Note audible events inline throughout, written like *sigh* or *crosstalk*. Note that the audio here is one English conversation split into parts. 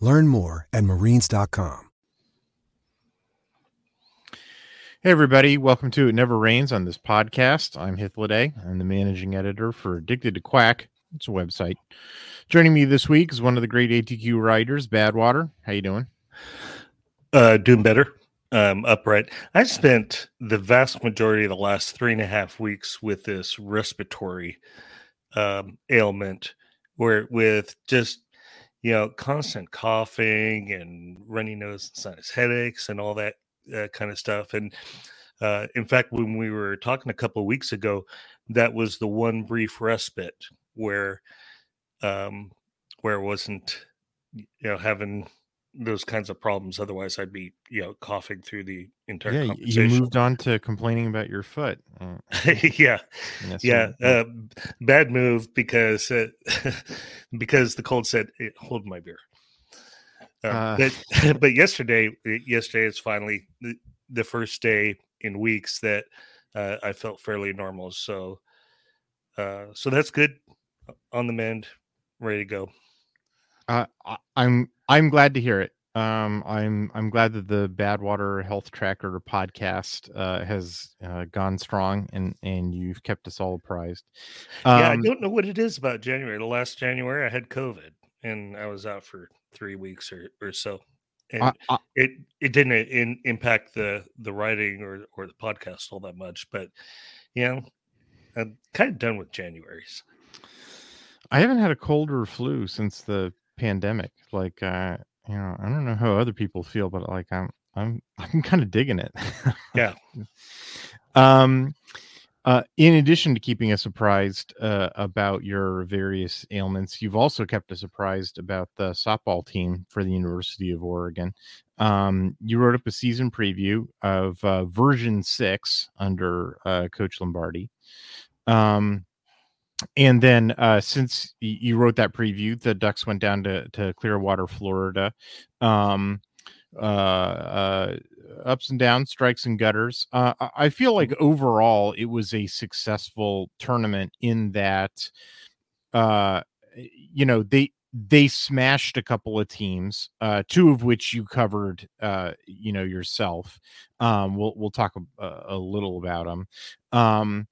Learn more at marines.com. Hey, everybody. Welcome to It Never Rains on this podcast. I'm Hythloday. I'm the managing editor for Addicted to Quack. It's a website. Joining me this week is one of the great ATQ writers, Badwater. How you doing? Uh, doing better. Um, upright. I spent the vast majority of the last three and a half weeks with this respiratory um, ailment, where with just you know constant coughing and runny nose and sinus headaches and all that uh, kind of stuff. And uh, in fact, when we were talking a couple of weeks ago, that was the one brief respite where um, where it wasn't you know having those kinds of problems. Otherwise, I'd be you know coughing through the entire. Yeah, you moved on to complaining about your foot. Uh, *laughs* yeah, yeah, uh, bad move because uh, *laughs* because the cold said, "Hold my beer." Um, uh, but *laughs* but yesterday, yesterday is finally the, the first day in weeks that uh, I felt fairly normal. So uh, so that's good. On the mend, ready to go. Uh, I'm I'm glad to hear it. Um, I'm I'm glad that the Badwater Health Tracker podcast uh, has uh, gone strong and and you've kept us all apprised. Um, yeah, I um, don't know what it is about January. The last January, I had COVID and I was out for three weeks or, or so. And I, I, it it didn't in, impact the the writing or or the podcast all that much, but you know, I'm kind of done with January's. I haven't had a cold or flu since the pandemic. Like, uh, you know, I don't know how other people feel, but like, I'm I'm *laughs* I'm kind of digging it. yeah. *laughs* um uh, in addition to keeping us surprised uh, about your various ailments, you've also kept us surprised about the softball team for the University of Oregon. Um, you wrote up a season preview of uh, version six under uh, Coach Lombardi. Um, and then uh, since you wrote that preview, the Ducks went down to, to Clearwater, Florida. Um, uh, uh, ups and downs, strikes and gutters. Uh, I feel like overall it was a successful tournament in that, uh, you know, they they smashed a couple of teams, uh, two of which you covered, you know, yourself. Um, we'll we'll talk a, a little about them. Um,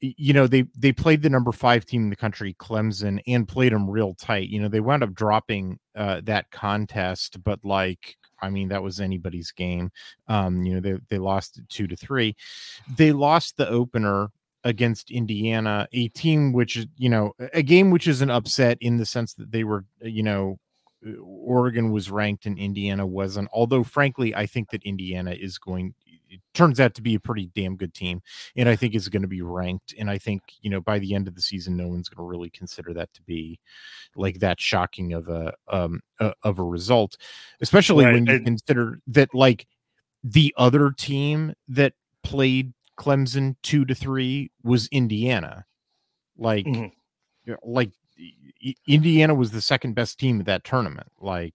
you know they they played the number five team in the country clemson and played them real tight you know they wound up dropping uh, that contest but like I mean, that was anybody's game. Um, you know, they they lost two to three. They lost the opener against Indiana, a team which you know, a game which is an upset in the sense that they were, you know, Oregon was ranked and Indiana wasn't. Although, frankly, I think that Indiana is going it turns out to be a pretty damn good team, and I think is going to be ranked. And I think you know by the end of the season, no one's going to really consider that to be like that shocking of a um a, of a result, especially right. when you consider that like the other team that played Clemson two to three was Indiana, like mm-hmm. like Indiana was the second best team at that tournament, like.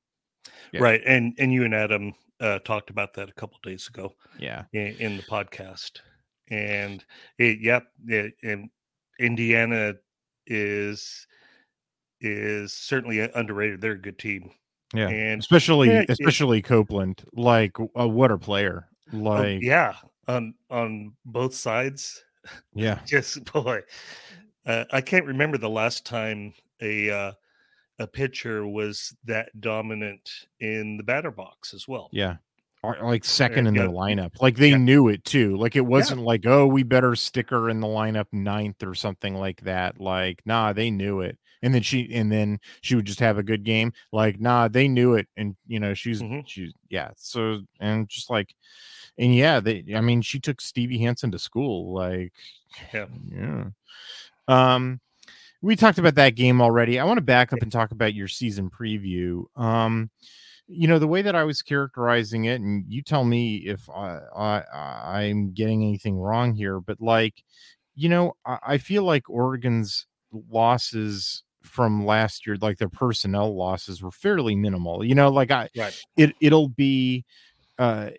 Yeah. Right, and and you and Adam uh, talked about that a couple days ago. Yeah, in, in, the podcast, and it, yep, it, and Indiana is is certainly underrated. They're a good team. Yeah, and especially yeah, especially it, Copeland, like uh, what a player! Oh, like, yeah, on on both sides. Yeah, *laughs* just boy, uh, I can't remember the last time a uh, a pitcher was that dominant in the batter box as well. Yeah. Like second in the lineup. Like they Yeah. knew it too. Like it wasn't like, oh, we better stick her in the lineup ninth or something like that. Like, nah, they knew it. And then she and then she would just have a good game. Like, nah, they knew it. And you know, she's Mhm. she's yeah. So and just like and yeah, they I mean, she took Stevie Hansen to school. Like Yeah. yeah. Um, we talked about that game already. I want to back up and talk about your season preview. Um, you know the way that I was characterizing it, and you tell me if I, I I'm getting anything wrong here, but like, you know, I, I feel like Oregon's losses from last year, like their personnel losses, were fairly minimal. You know, like I Right. it it'll be uh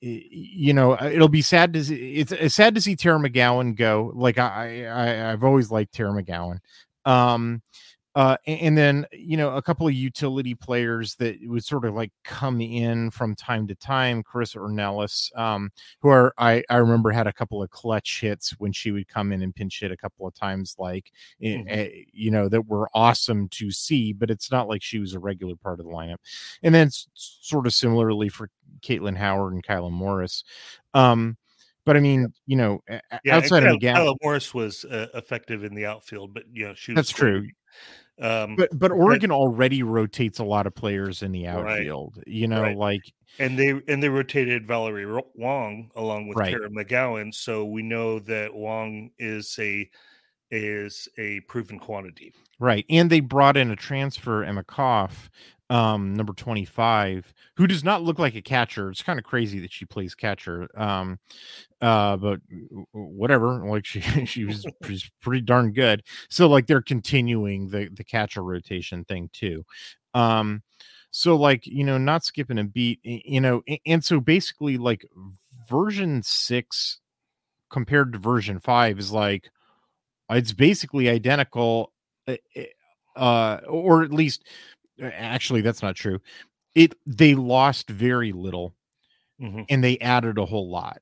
you know uh, it'll be sad to see it's, it's sad to see Tara McGowan go like I, I I've always liked Tara McGowan um uh and, then you know a couple of utility players that would sort of like come in from time to time Chris Ornelas um who are I I remember had a couple of clutch hits when she would come in and pinch hit a couple of times like eh, Mhm. eh, you know that were awesome to see but it's not like she was a regular part of the lineup and then sort of similarly for Caitlin Howard and Kyla Morris. Um, but I mean, you know, Yeah. outside of McGowan, Kyla Morris was uh, effective in the outfield, but you know she was That's true. Um, but but Oregon already rotates a lot of players in the Right. outfield. You know, Right. like and they and they rotated Valerie Wong along with Right. Tara McGowan, so we know that Wong is a is a proven quantity. right, and they brought in a transfer, Emma Koff, um, number twenty five, who does not look like a catcher. It's kind of crazy that she plays catcher. Um, uh, but whatever, like *laughs* she she was *laughs* she's pretty darn good. So like they're continuing the the catcher rotation thing too. Um, so like you know, not skipping a beat, you know, a- and so basically like version six compared to version five is like it's basically identical uh, uh or at least actually that's not true it they lost very little Mhm. and they added a whole lot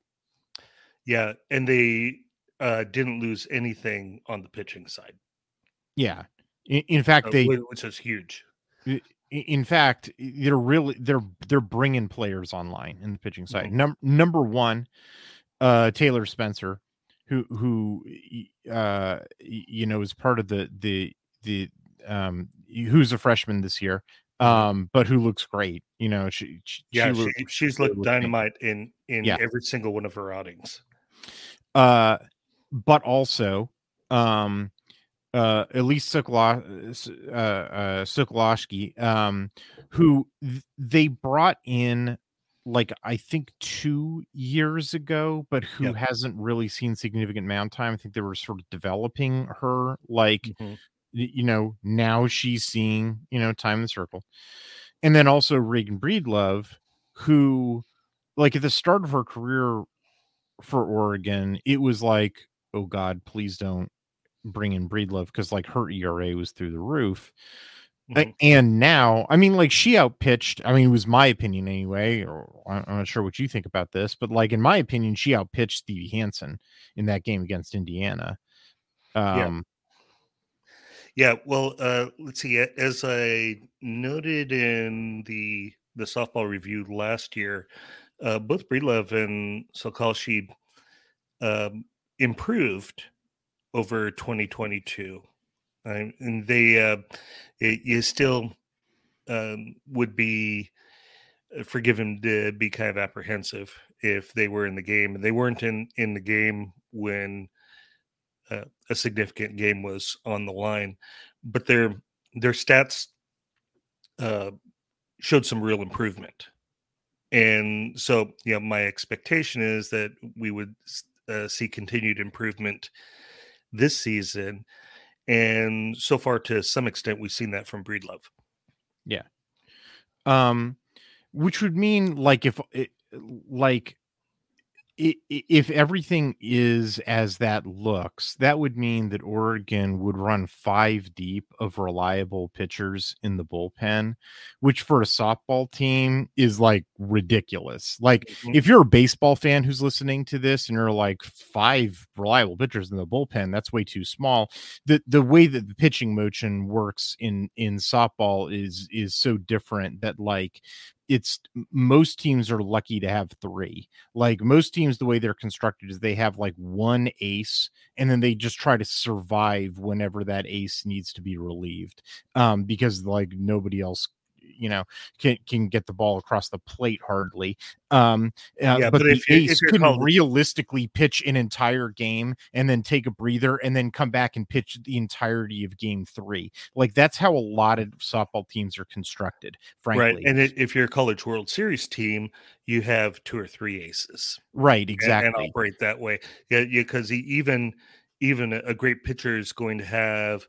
Yeah, and they uh, didn't lose anything on the pitching side, yeah in, in fact uh, they whi- which is huge. in fact they're really they're they're bringing players online in the pitching side Mhm. Num- number one uh taylor spencer who who uh you know is part of the the the um who's a freshman this year um but who looks great you know she, she Yeah, she she, she's looked me. dynamite in in Yeah. every single one of her outings. uh but also um uh Elise Sokla, uh uh Sokolowski, um who th- they brought in like I think two years ago, but who Yep. hasn't really seen significant mound time. I think they were sort of developing her like Mhm. You know, now she's seeing, you know, time in the circle. And then also Reagan Breedlove, who like at the start of her career for Oregon, it was like, oh God, please don't bring in Breedlove because like her ERA was through the roof. Mhm. And now, I mean, like she outpitched. I mean, it was my opinion anyway. Or I'm not sure what you think about this, but like in my opinion, she outpitched Stevie Hansen in that game against Indiana. Yeah. Um, Yeah, well, uh, let's see. As I noted in the the softball review last year, uh, both Breedlove and Sokalshi um, improved over 2022, um, and they uh, it, you still um, would be uh, forgiven to be kind of apprehensive if they were in the game, and they weren't in in the game when uh, a significant game was on the line, but their their stats uh, showed some real improvement, and so you know my expectation is that we would uh, see continued improvement this season, and so far to some extent we've seen that from Breedlove. Yeah. Um which would mean like if it like if everything is as that looks, that would mean that Oregon would run five deep of reliable pitchers in the bullpen, which for a softball team is like ridiculous. Like, mm-hmm. if you're a baseball fan who's listening to this and you're like five reliable pitchers in the bullpen, that's way too small. The the way that the pitching motion works in in softball is is so different that like it's most teams are lucky to have three. Like most teams, the way they're constructed is they have like one ace, and then they just try to survive whenever that ace needs to be relieved, um, because like nobody else you know can can get the ball across the plate hardly. Um, uh, yeah, but, but the if, ace if couldn't called... realistically pitch an entire game and then take a breather and then come back and pitch the entirety of game three. Like that's how a lot of softball teams are constructed, frankly. Right, and it, if you're a College World Series team, you have two or three aces. Right, exactly. And, and operate that way. Yeah, because yeah, even even a great pitcher is going to have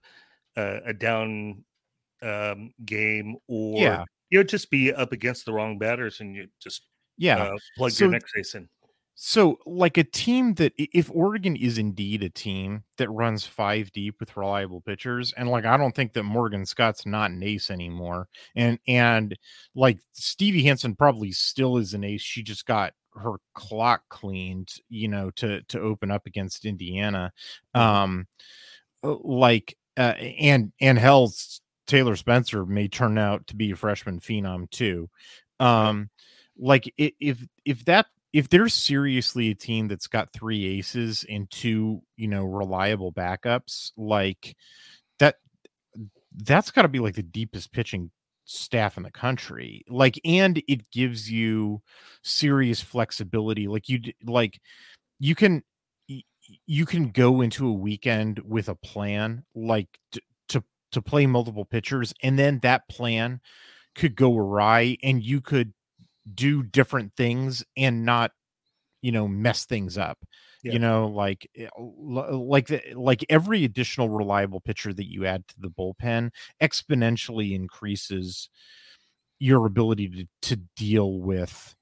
uh, a down um, game or yeah. you know just be up against the wrong batters and you just yeah uh, plug so, your next ace in. So, like a team that, if Oregon is indeed a team that runs five deep with reliable pitchers, and like I don't think that Morgan Scott's not an ace anymore, and and like Stevie Hansen probably still is an ace. She just got her clock cleaned, you know, to to open up against Indiana. Mm-hmm. Um, uh, like uh, and and hell's Taylor Spencer may turn out to be a freshman phenom too. Um, like if if that if there's seriously a team that's got three aces and two, you know, reliable backups, like that, that's got to be like the deepest pitching staff in the country. Like, and it gives you serious flexibility. Like you, like you can you can go into a weekend with a plan like to play multiple pitchers and then that plan could go awry and you could do different things and not you know mess things up yeah. you know like eh, like the, like every additional reliable pitcher that you add to the bullpen exponentially increases your ability to, to deal with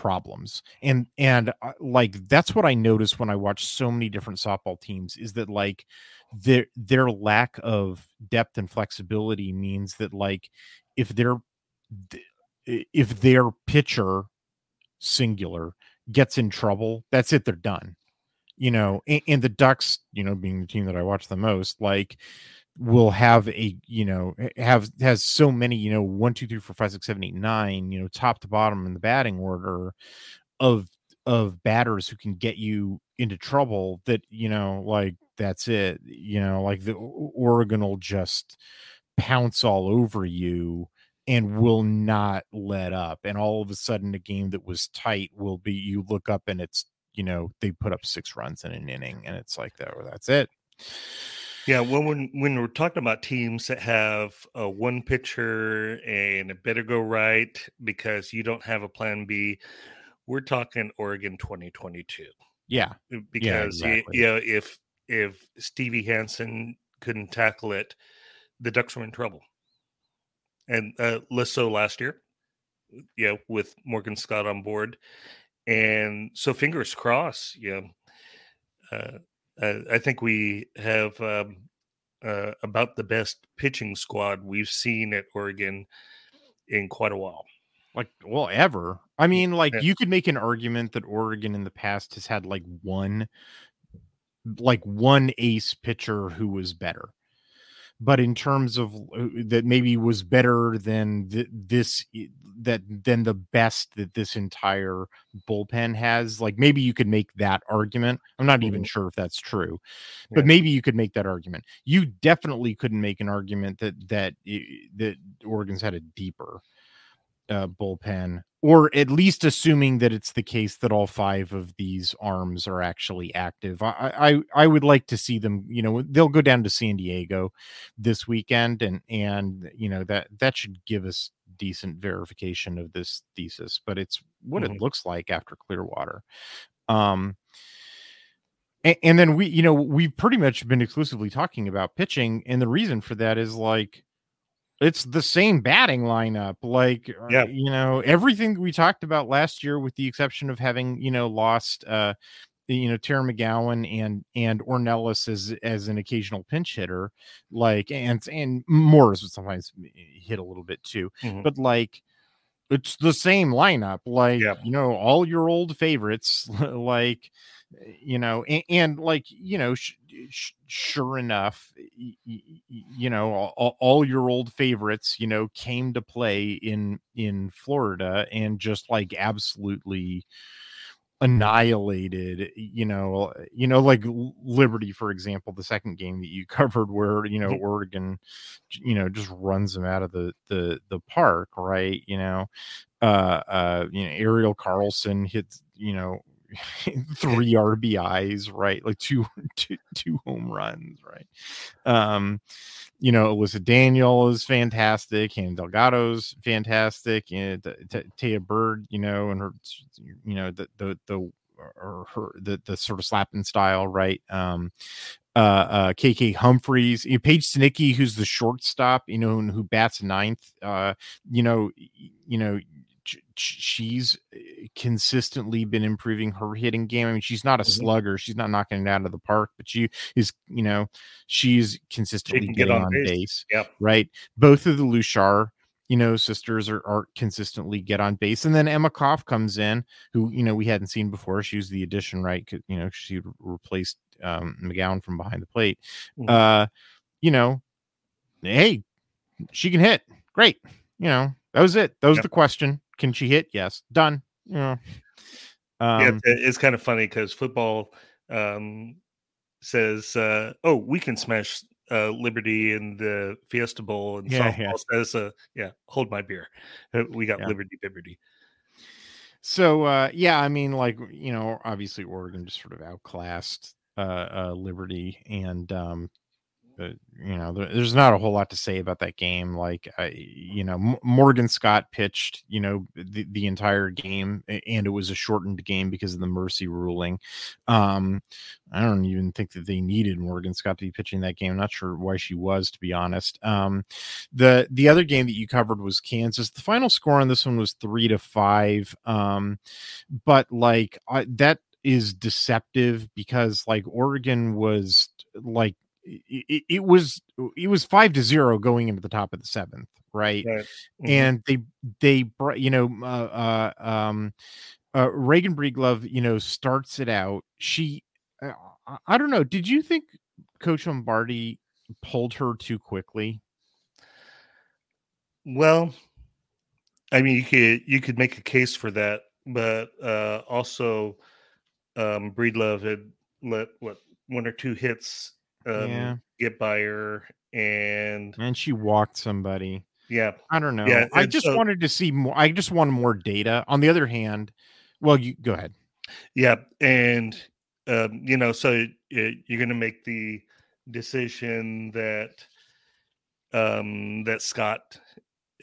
problems and and uh, like that's what i notice when i watch so many different softball teams is that like their their lack of depth and flexibility means that like if their if their pitcher singular gets in trouble that's it they're done you know and, and the ducks you know being the team that i watch the most like will have a you know have has so many you know one two three four five six seven eight nine you know top to bottom in the batting order of of batters who can get you into trouble that you know like that's it you know like the oregon will just pounce all over you and will not let up and all of a sudden a game that was tight will be you look up and it's you know they put up six runs in an inning and it's like that or that's it yeah, when when when we're talking about teams that have a one pitcher and it better go right because you don't have a plan B, we're talking Oregon 2022. Yeah, because yeah, exactly. you, you know, if if Stevie Hansen couldn't tackle it, the Ducks were in trouble. And uh, less so last year, yeah, with Morgan Scott on board, and so fingers crossed, yeah. Uh, uh, I think we have um, uh, about the best pitching squad we've seen at Oregon in quite a while. Like, well, ever. I mean, like, yeah. you could make an argument that Oregon in the past has had like one, like one ace pitcher who was better but in terms of uh, that maybe was better than th- this that than the best that this entire bullpen has like maybe you could make that argument i'm not even mm-hmm. sure if that's true but yeah. maybe you could make that argument you definitely couldn't make an argument that that that oregon's had a deeper uh, bullpen, or at least assuming that it's the case that all five of these arms are actually active. I, I I would like to see them. You know, they'll go down to San Diego this weekend, and and you know that that should give us decent verification of this thesis. But it's what mm-hmm. it looks like after Clearwater. Um, and, and then we, you know, we've pretty much been exclusively talking about pitching, and the reason for that is like it's the same batting lineup. Like, uh, Yeah. you know, everything we talked about last year, with the exception of having, you know, lost, uh, you know, Tara McGowan and and Ornelas as as an occasional pinch hitter, like, and and Morris would sometimes hit a little bit too, Mhm. but like, it's the same lineup. Like, Yeah. you know, all your old favorites, *laughs* like, you know, and, and like, you know, sh- sure enough, you know, all, all your old favorites, you know, came to play in in Florida and just like absolutely annihilated you know you know like liberty for example the second game that you *laughs* covered where you know oregon you know just runs them out of the the the park right? You know uh uh you know ariel carlson hits you know *laughs* three rbis right like two *laughs* two two home runs right um you know, Alyssa Daniel is fantastic, and Delgado's fantastic, and T- Tehya Bird, you know, and her, you know, the the the or her the the sort of slapping style, right? Um, uh, uh, KK Humphreys, you know, Paige Sinicki, who's the shortstop, you know, and who bats ninth. Uh, you know, you know, she's uh, consistently been improving her hitting game. I mean, she's not a Mhm. slugger, she's not knocking it out of the park, but she is, you know, she's consistently can get on on, base. base. Yep. Right. Both of the Luchar, you know, sisters are, are consistently get on base. And then Emma Koff comes in, who, you know, we hadn't seen before. She was the addition, right? 'Cause, You know, she replaced um, McGowan from behind the plate. Mhm. Uh, you know, hey, she can hit. Great. You know, that was it. That was Yep. the question. Can she hit? Yes. Done. Know. Um, yeah, it's kind of funny because football um, says, uh, "Oh, we can smash uh, Liberty in the Fiesta Bowl," and Yeah, softball yeah. says, uh, "Yeah, hold my beer. Uh, We got Yeah. Liberty, Liberty." So uh yeah, I mean like you know, obviously Oregon just sort of outclassed uh, uh Liberty and um you know, there, there's not a whole lot to say about that game. Like, I, you know, M- Morgan Scott pitched, you know, the, the entire game, and it was a shortened game because of the mercy ruling. Um, I don't even think that they needed Morgan Scott to be pitching that game. I'm not sure why she was, to be honest. Um, the the other game that you covered was Kansas. The final score on this one was three to five. Um, but like I, that is deceptive because like Oregon was like it, it, was it was five to zero going into the top of the seventh, right? Right. Mhm. And they they you know uh, uh um uh Reagan Breedlove you know starts it out. She uh, I- I don't know. Did you think Coach Lombardi pulled her too quickly? Well, I mean, you could you could make a case for that, but uh, also, um, Breedlove had let what one or two hits um, Yeah. get by her, and And she walked somebody. yeah, I don't know. Yeah, I just so- wanted to see more. I just wanted more data. On the other hand, well, you go ahead. yeah, and um, you know, so y- you're going to make the decision that um, that Scott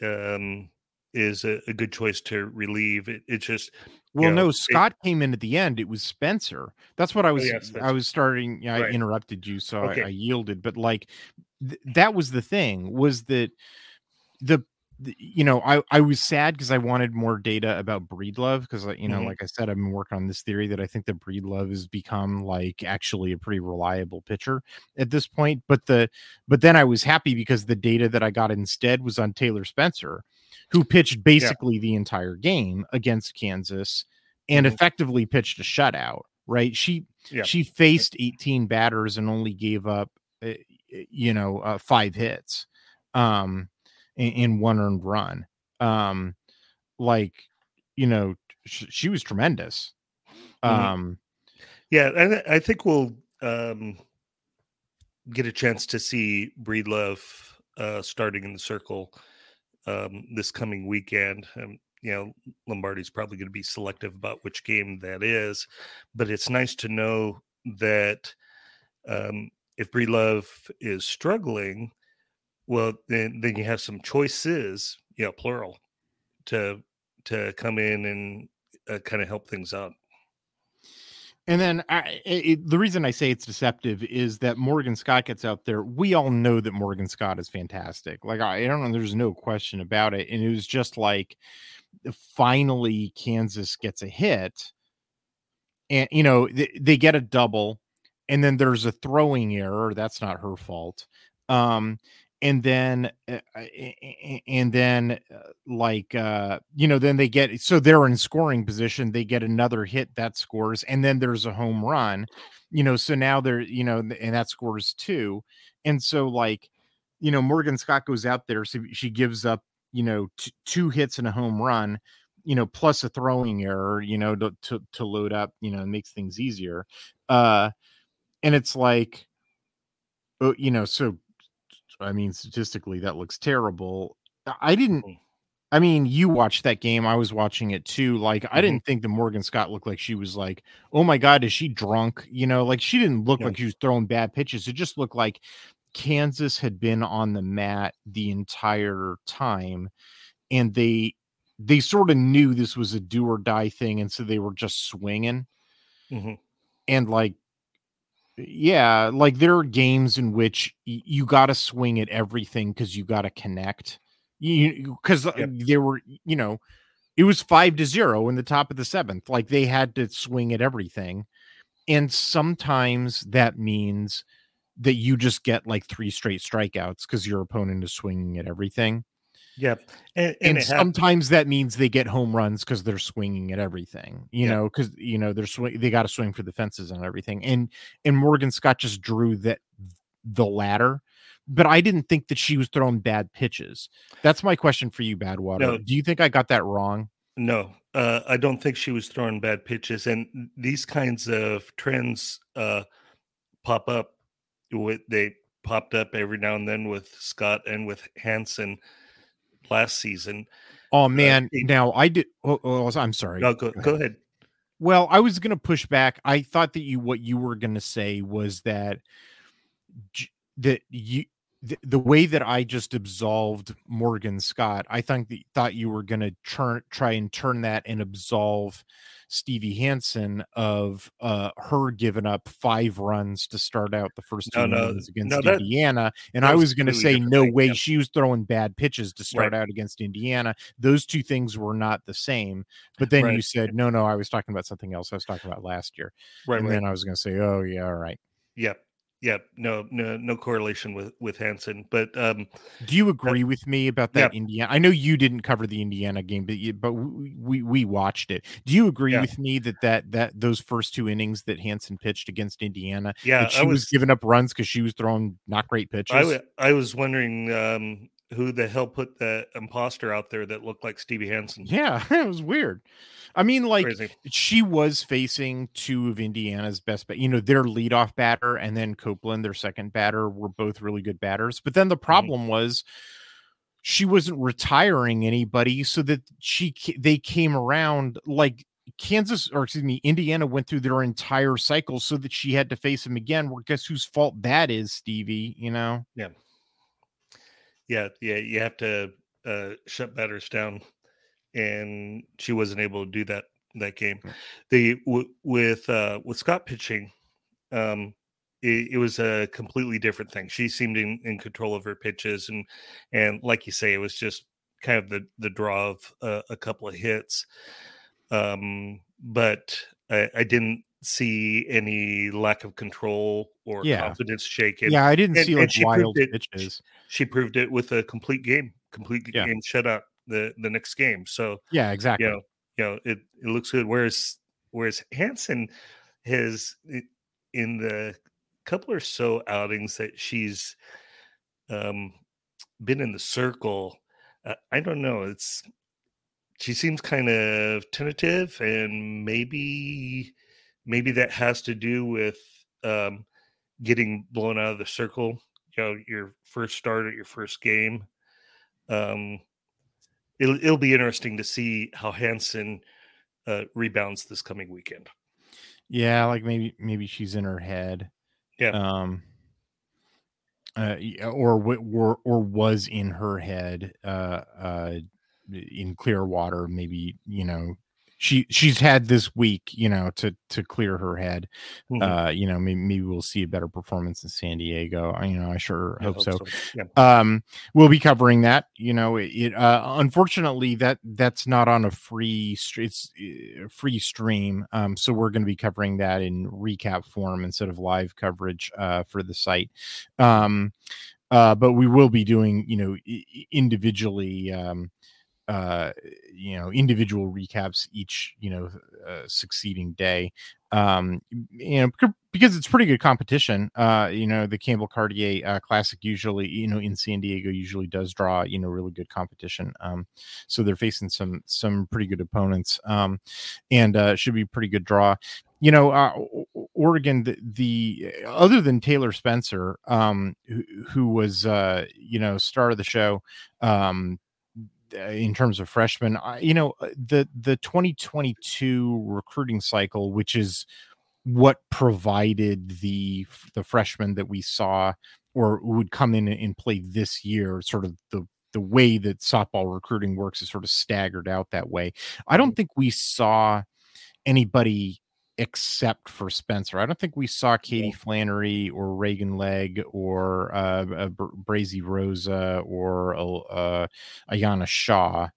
um, is a, a good choice to relieve. It, it's just Well, know, no, it- Scott came in at the end. It was Spencer. That's what I was. yeah, I was starting. Yeah, I Right. interrupted you, so Okay. I, I yielded. But like, th- that was the thing. Was that the, you know I I was sad because I wanted more data about Breedlove because you know Mhm. like I said I've been working on this theory that I think that Breedlove has become like actually a pretty reliable pitcher at this point. But the but then I was happy because the data that I got instead was on Taylor Spencer, who pitched basically the entire game against Kansas and Mhm. effectively pitched a shutout. Right? She Yeah. she faced 18 batters and only gave up uh, you know uh, five hits um one earned run um like you know sh- she was tremendous Mhm. um Yeah, I, th- I think we'll um, get a chance to see Breedlove uh, starting in the circle um, this coming weekend. Um, you know, Lombardi's probably going to be selective about which game that is, but it's nice to know that um, if Breedlove is struggling, well, then then you have some choices, you know, plural, to to come in and uh, kind of help things out. And then I, it, the reason I say it's deceptive is that Morgan Scott gets out there. We all know that Morgan Scott is fantastic. Like I, I don't know, there's no question about it. And it was just like finally Kansas gets a hit, and you know they, they get a double, and then there's a throwing error. That's not her fault. Um, and then uh, uh and then uh, like uh you know then they get so they're in scoring position they get another hit that scores and then there's a home run you know so now they're you know and that scores two and so like you know morgan scott goes out there so she gives up you know t- two hits and a home run you know plus a throwing error you know to, to to load up you know makes things easier uh and it's like oh, you know so I mean, statistically, that looks terrible. I didn't. Mm. I mean, you watched that game. I was watching it too. Like, I mm-hmm. didn't think the Morgan Scott looked like she was like, oh my God, is she drunk? You know, like she didn't look like she was throwing bad pitches. It just looked like Kansas had been on the mat the entire time. And they, they sort of knew this was a do or die thing. And so they were just swinging. Mm-hmm. And like, yeah, like there are games in which y- you got to swing at everything because you got to connect. You because uh, yep. they were, you know, it was five to zero in the top of the seventh. Like they had to swing at everything, and sometimes that means that you just get like three straight strikeouts because your opponent is swinging at everything. Yep. And, and, and sometimes that means they get home runs because they're swinging at everything, you yep. know, because you know they're swing they got to swing for the fences and everything. And and Morgan Scott just drew that the latter, but I didn't think that she was throwing bad pitches. That's my question for you, Badwater. No. Do you think I got that wrong? No, uh, I don't think she was throwing bad pitches. And these kinds of trends uh, pop up. With they popped up every now and then with Scott and with Hansen last season. Oh uh, man! Uh, now I did. Oh, oh, I'm sorry. No, go, go ahead. Well, I was going to push back. I thought that you what you were going to say was that that you the, the way that I just absolved Morgan Scott. I think that thought you were going to turn try and turn that and absolve Stevie Hansen of uh, her giving up five runs to start out the first two no, innings against no, that, Indiana. And I was going to say, no thing, way, yeah. she was throwing bad pitches to start right. out against Indiana. Those two things were not the same. But then right. you said, no, no, I was talking about something else. I was talking about last year. Right. And right. then I was going to say, oh, yeah, all right. Yep yeah no no no correlation with with Hansen but um do you agree with me about that yeah. Indiana I know you didn't cover the Indiana game but you, but we, we, watched it do you agree yeah. with me that that that those first two innings that Hansen pitched against Indiana yeah she was, was, giving up runs because she was throwing not great pitches I, I was wondering um who the hell put the imposter out there that looked like Stevie Hansen yeah *laughs* it was weird I mean, like Crazy. she was facing two of Indiana's best, but you know, their leadoff batter and then Copeland, their second batter, were both really good batters. But then the mm-hmm. problem mm-hmm. was she wasn't retiring anybody, so that she they came around like Kansas or excuse me, Indiana went through their entire cycle so that she had to face him again. Well, guess whose fault that is, Stevie? You know? Yeah. Yeah, yeah. You have to uh, shut batters down and she wasn't able to do that that game. The w- with uh, with Scott pitching, um, it, it, was a completely different thing. She seemed in, in, control of her pitches, and and like you say, it was just kind of the the draw of uh, a couple of hits. Um, but I, I, didn't see any lack of control or yeah. confidence shaken. Yeah, I didn't and, see like wild it, pitches. She, proved it with a complete game, complete yeah. game shutout the the next game. So yeah, exactly. You know, you know it, it looks good. Whereas whereas Hansen has in the couple or so outings that she's um been in the circle, uh, I don't know. It's she seems kind of tentative, and maybe maybe that has to do with um getting blown out of the circle. You know, your first start at your first game. Um, it'll it'll be interesting to see how Hansen uh, rebounds this coming weekend. Yeah, like maybe maybe she's in her head. Yeah. Um. Uh, or or or was in her head. Uh. Uh. In Clearwater, maybe you know, she she's had this week, you know, to to clear her head. Mhm. Uh, you know, maybe, maybe we'll see a better performance in San Diego. I, you know, I sure I hope, so. Yeah. Um, we'll be covering that. You know, it, it uh, unfortunately that that's not on a free it's uh, free stream. Um, so we're going to be covering that in recap form instead of live coverage uh, for the site. Um, uh, but we will be doing, you know, individually. Um, uh you know individual recaps each you know uh, succeeding day. Um you know because it's pretty good competition uh you know the campbell cartier uh, classic usually you know in san diego usually does draw you know really good competition um so they're facing some some pretty good opponents um and uh should be pretty good draw. You know uh oregon the, the other than taylor spencer um who, who was uh you know star of the show um uh, in terms of freshmen I, you know uh, the the 2022 recruiting cycle which is what provided the the freshmen that we saw or would come in and play this year sort of the the way that softball recruiting works is sort of staggered out that way. I don't think we saw anybody except for Spencer. I don't think we saw Katie Flannery or Reagan Legg or uh, uh Brazy Rosa or uh, Ayana Shaw.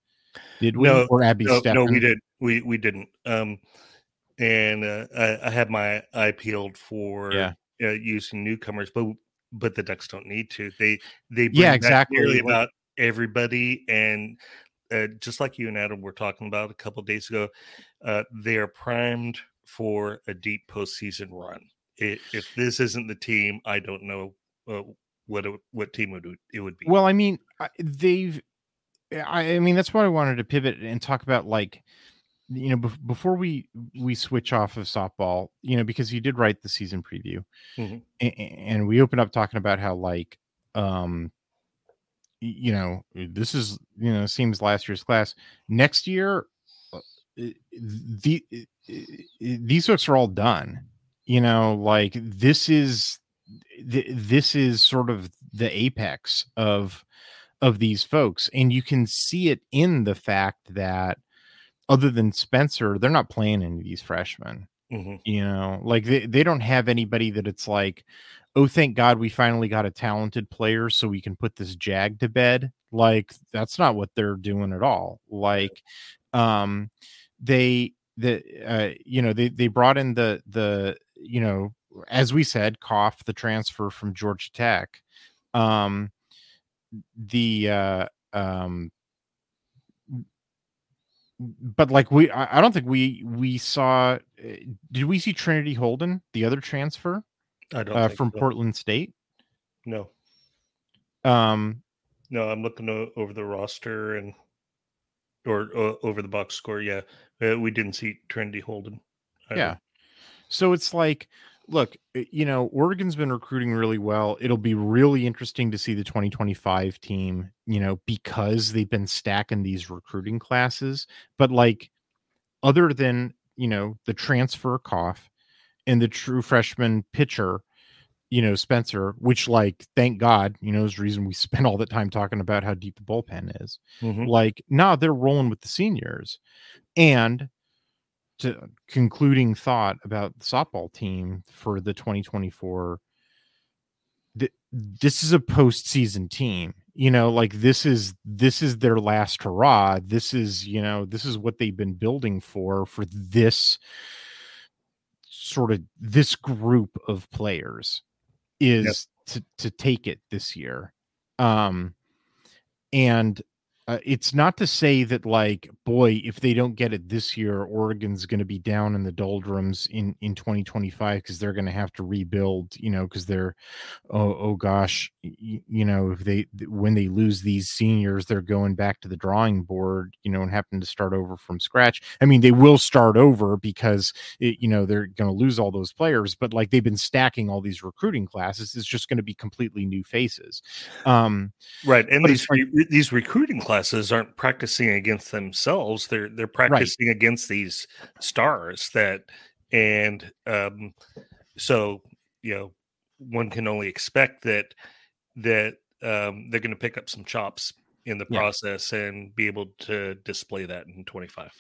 Did we? No, or Abby No, no, we did. We we didn't. Um, and uh, I, I had my eye peeled for Yeah. uh, using newcomers, but but the Ducks don't need to. They they bring Yeah, exactly. nearly about everybody, and uh, just like you and Adam were talking about a couple days ago, uh, they are primed for a deep postseason run. I if *sighs* this isn't the team, I don't know uh, what it, what team would it would be. Well, I mean, they've. I, I mean, that's why I wanted to pivot and talk about like, you know, bef- before we we switch off of softball, you know, because you did write the season preview, Mhm. a- a- and we opened up talking about how like, um, you know, this is you know seems last year's class. Next year, the these folks are all done. You know, like this is this is sort of the apex of of these folks and you can see it in the fact that other than spencer they're not playing any of these freshmen Mhm. you know like they, they don't have anybody that it's like oh thank god we finally got a talented player so we can put this jag to bed like that's not what they're doing at all like um they the uh you know they they brought in the the you know as we said Koff the transfer from georgia tech um the uh um but like we i I don't think we we saw uh, did we see trinity holden the other transfer I don't uh, think from so. portland state No, um no, I'm looking over the roster and or uh, over the box score. Yeah, uh, we didn't see Trinity Holden. either. Yeah. So it's like, look, uh, you know, Oregon's been recruiting really well. It'll be really interesting to see the 2025 team, you know, because they've been stacking these recruiting classes. But like, other than, you know, the transfer Koff and the true freshman pitcher, you know, Spencer, which, like, thank God, you know, is the reason we *laughs* spent all that time talking about how deep the bullpen is. Mhm. like nah they're rolling with the seniors. And to concluding thought about the softball team for the 2024 th- this is a postseason team you know like this is this is their last hurrah. This is you know this is what they've been building for for this sort of this group of players is to to take it this year. Um and uh, it's not to say that like boy if they don't get it this year oregon's going to be down in the doldrums in in 2025 because they're going to have to rebuild you know because they're oh, oh gosh y- you know if they when they lose these seniors they're going back to the drawing board you know and having to start over from scratch. I mean they will start over because it, you know they're going to lose all those players but like they've been stacking all these recruiting classes it's just going to be completely new faces. Um Right, and these these recruiting classes aren't practicing against themselves. They're they're practicing against these stars that, and um, so you know, one can only expect that that um, they're going to pick up some chops in the Yeah. process and be able to display that in twenty five.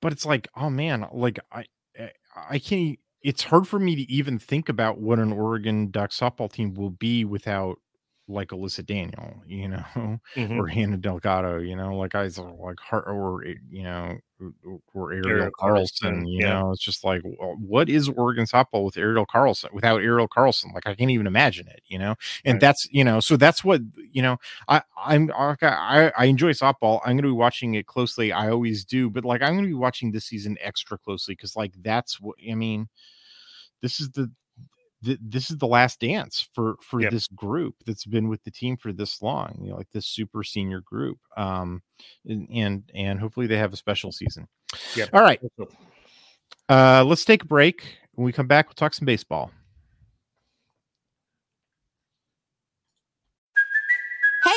but it's like, oh man, like I I can't it's hard for me to even think about what an Oregon Duck softball team will be without like Alyssa Daniel, you know, *laughs* mm-hmm. or Hannah Delgado, you know, like I like heart or eh, you know, or Ariel, Ariel Carlson, Carlson, you yeah. know, it's just like well, what is Oregon softball with Ariel Carlson without Ariel Carlson? Like I can't even imagine it, you know, and right. that's you know, so that's what you know. I I'm I I enjoy softball. I'm going to be watching it closely. I always do, but like I'm going to be watching this season extra closely because like that's what I mean. This is the th- this is the last dance for for yep. this group that's been with the team for this long you know like this super senior group um and and, and hopefully they have a special season. Yeah all right. uh let's take a break. When we come back we'll talk some baseball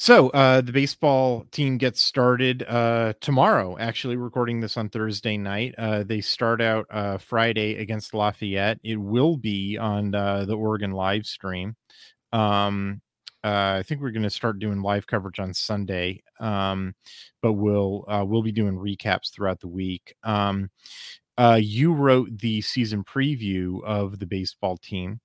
So uh, the baseball team gets started uh, tomorrow. Actually, recording this on Thursday night. Uh, they start out uh, Friday against Lafayette. It will be on uh, the Oregon live stream. Um, uh, I think we're going to start doing live coverage on Sunday, um, but we'll we'll be doing recaps throughout the week. Um, you wrote the season preview of the baseball team.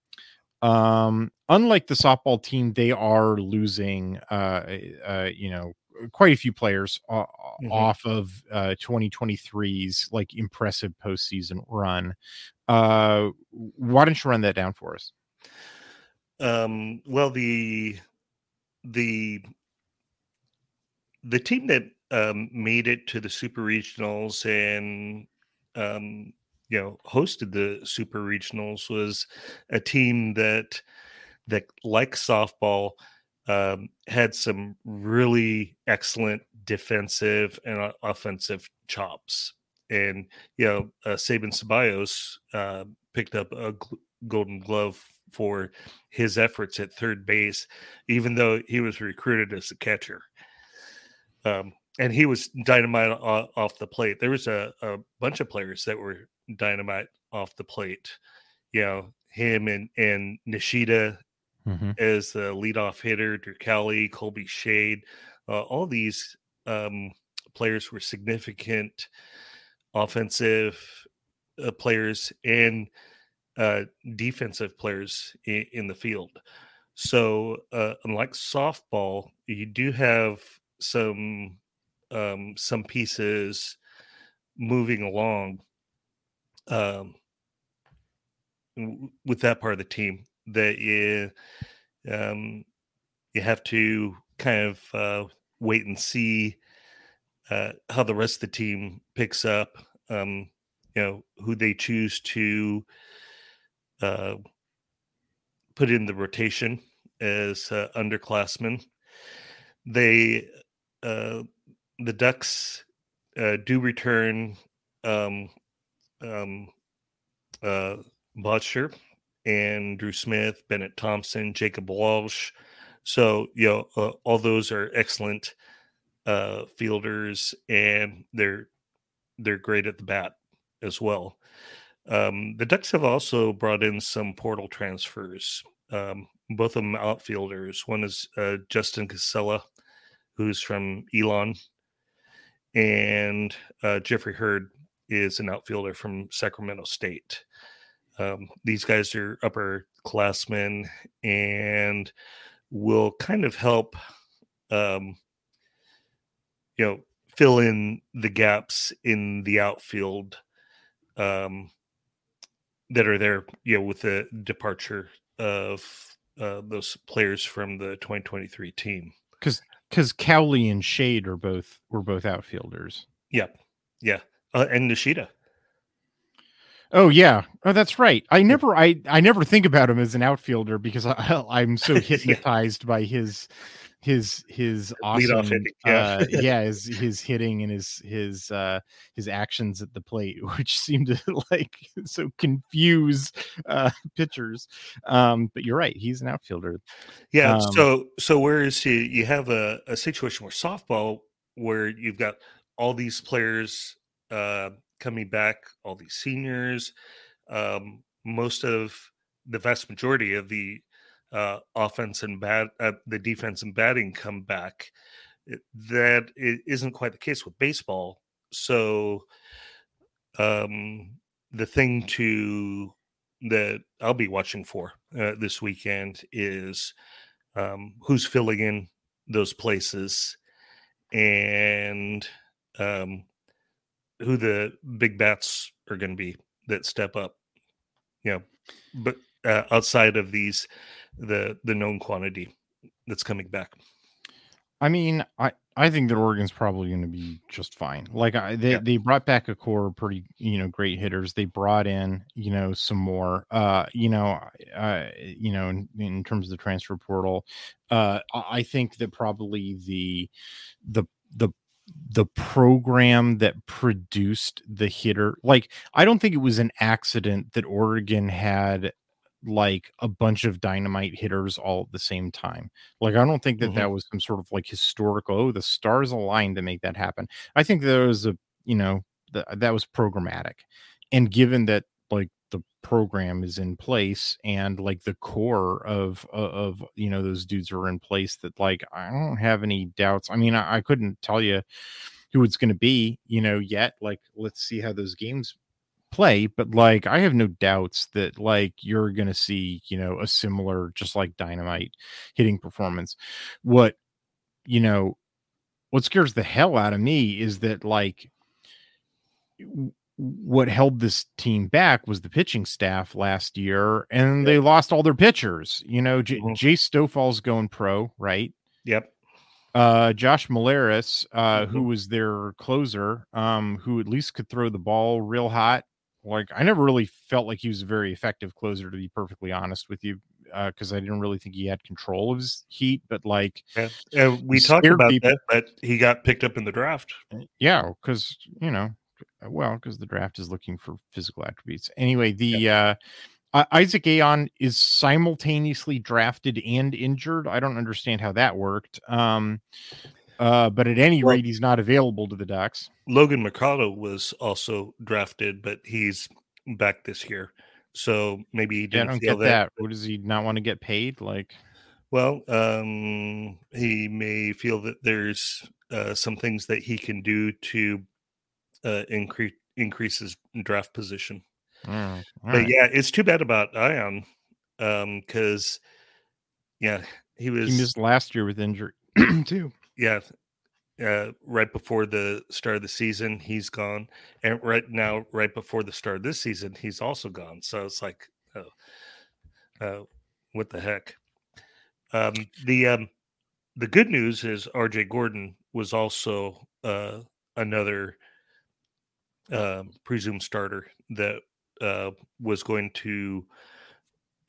Um, unlike the softball team, they are losing, uh, uh, you know, quite a few players uh, mm-hmm. off of uh, 2023's like impressive postseason run. Uh, why don't you run that down for us? Um, well, the the the team that um, made it to the super regionals and um, you know hosted the super regionals was a team that that like softball um, had some really excellent defensive and offensive chops and you know uh, Sabin Ceballos uh, picked up a gl- golden glove for his efforts at third base even though he was recruited as a catcher um, and he was dynamite off the plate. There was a, a bunch of players that were dynamite off the plate. You know, him and and Nishida mm-hmm. as the leadoff hitter, Durcali, Colby Shade, uh, all these um, players were significant offensive uh, players and uh, defensive players in, in, the field. So, uh, unlike softball, you do have some um, some pieces moving along um, with that part of the team that you um, you have to kind of uh, wait and see uh, how the rest of the team picks up. Um, you know who they choose to uh, put in the rotation as uh, underclassmen. They uh, the Ducks uh, do return um, um, uh, Boettcher and Drew Smith, Bennett Thompson, Jacob Walsh. So, you know, uh, all those are excellent uh, fielders and they're they're great at the bat as well. Um, the Ducks have also brought in some portal transfers, um, both of them outfielders. One is uh, Justin Casella, who's from Elon, and uh, Jeffrey Hurd is an outfielder from Sacramento State. Um, these guys are upperclassmen and will kind of help, um, you know, fill in the gaps in the outfield um, that are there, you know, with the departure of uh, those players from the 2023 team. Because because Cowley and Shade are both were both outfielders. Yep. Yeah uh, and Nishida. Oh yeah, oh that's right. I never, I, I never think about him as an outfielder because *laughs* I, I'm so *laughs* hypnotized yeah. by his his his awesome hitting, yeah. uh, *laughs* yeah his his hitting and his his uh his actions at the plate which seem to like so confuse uh pitchers um but you're right he's an outfielder Yeah. Um, so so whereas you you have a, a situation where softball where you've got all these players uh, coming back, all these seniors, um, most of the vast majority of the uh, offense and bat, uh, the defense and batting come back. That it isn't quite the case with baseball. So um, the thing to that I'll be watching for uh, this weekend is um, who's filling in those places and um, who the big bats are going to be that step up. You know, but uh, outside of these, the the known quantity that's coming back. I mean, I I think that Oregon's probably going to be just fine. Like I, they Yeah. they brought back a core of pretty you know great hitters. They brought in you know some more. Uh, you know, uh, you know in, in terms of the transfer portal, uh, I I think that probably the the the the program that produced the hitter like i don't think it was an accident that oregon had like a bunch of dynamite hitters all at the same time. Like i don't think that that mm-hmm. was some sort of like historical oh the stars aligned to make that happen. I think there was a you know th- that was programmatic. And given that like the program is in place and like the core of of, you know those dudes are in place that like i don't have any doubts. I mean i, I couldn't tell you who it's going to be you know yet like let's see how those games play but like i have no doubts that like you're going to see you know a similar just like dynamite hitting performance. What you know what scares the hell out of me is that like what held this team back was the pitching staff last year and they lost all their pitchers you know J- Mhm. jay Stoffal's going pro right Yep. uh josh Mollerus uh Mm-hmm. who was their closer um who at least could throw the ball real hot like i never really felt like he was a very effective closer to be perfectly honest with you uh because i didn't really think he had control of his heat but like Yeah. Uh, we talked about people. that, but he got picked up in the draft. yeah because you know well because the draft is looking for physical attributes anyway the uh Isaac Ayon is simultaneously drafted and injured. I don't understand how that worked. Um, uh, but at any Well- rate, he's not available to the Ducks. Logan Mercado was also drafted, but he's back this year. So maybe he didn't feel get that. What does he not want to get paid? Like, Well, um, he may feel that there's uh, some things that he can do to uh, increase increase his draft position. mm, But right. yeah, it's too bad about Ayon because yeah, he was he missed last year with injury *clears throat* too. yeah uh, right before the start of the season he's gone and right now right before the start of this season he's also gone so it's like oh, uh, what the heck um, the um, the good news is rj gordon was also uh, another um presumed starter that uh, was going to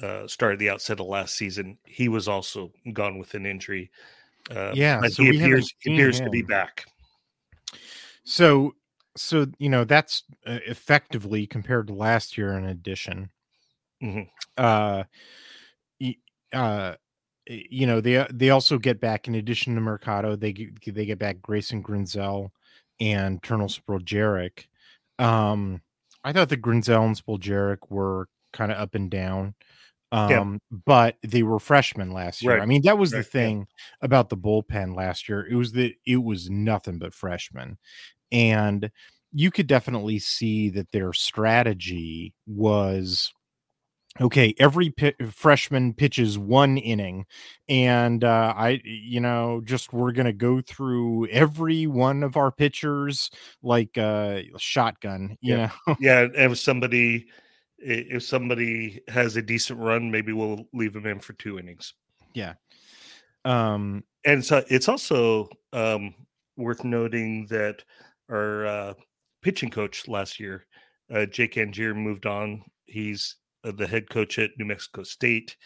uh, start at the outset of last season he was also gone with an injury uh, Yeah, but so he appears he appears to be back. So, so you know that's uh, effectively compared to last year an addition. Mhm. Uh, uh, you know they they also get back in addition to Mercado, they get, they get back Grayson Grinsell and Turner Spoljaric. Um, I thought the Grinsell and Spoljaric were kind of up and down. Yeah. Um, but they were freshmen last year. I mean, that was the right, yeah. thing about the bullpen last year. It was that it was nothing but freshmen. And you could definitely see that their strategy was okay every freshman pitches one inning and uh i you know just we're gonna go through every one of our pitchers like uh shotgun you Yeah. know *laughs* Yeah, if somebody if somebody has a decent run, maybe we'll leave him in for two innings. Yeah. Um And so it's also um, worth noting that our uh, pitching coach last year, uh, Jake Angier, moved on. He's the head coach at New Mexico State,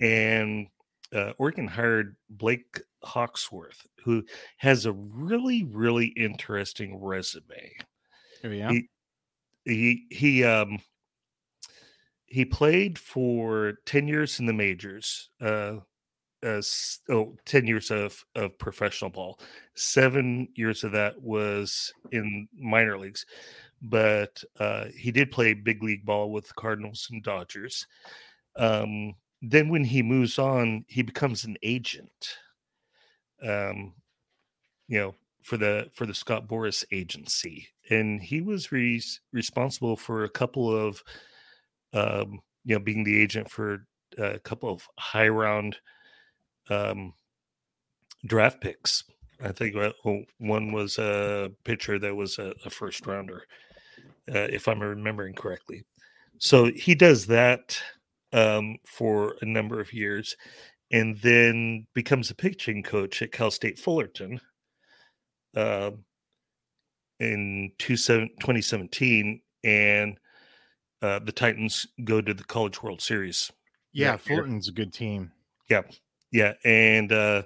and uh, Oregon hired Blake Hawksworth, who has a really, really interesting resume. Oh, yeah. He he he um he played for 10 years in the majors uh as oh 10 years of of professional ball seven years of that was in minor leagues but uh he did play big league ball with the cardinals and dodgers. Um then when he moves on he becomes an agent. Um you know for the for the scott boras agency. And he was re- responsible for a couple of um you know being the agent for a couple of high round um, draft picks. I think one was a pitcher that was a, a first rounder, uh, if I'm remembering correctly. So he does that um, for a number of years and then becomes a pitching coach at Cal State Fullerton uh, in two, 2017. And uh, the Titans go to the College World Series. Yeah, Fullerton's a good team. Yeah yeah, and uh,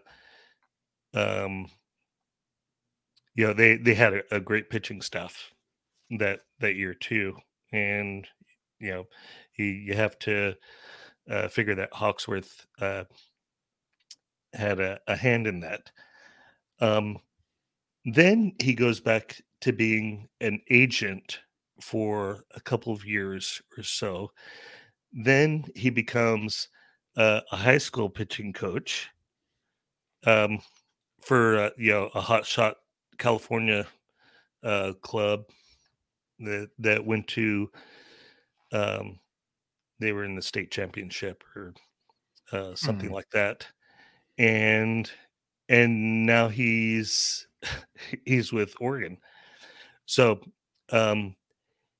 um, you know they they had a, a, great pitching staff that that year too, and you know you you have to uh, figure that Hawksworth uh, had a, a hand in that. Um, then he goes back to being an agent for a couple of years or so. Then he becomes uh, a high school pitching coach um, for uh, you know a hot shot California uh, club that that went to um, they were in the state championship or uh, something mm. like that, and and now he's *laughs* he's with Oregon, so um,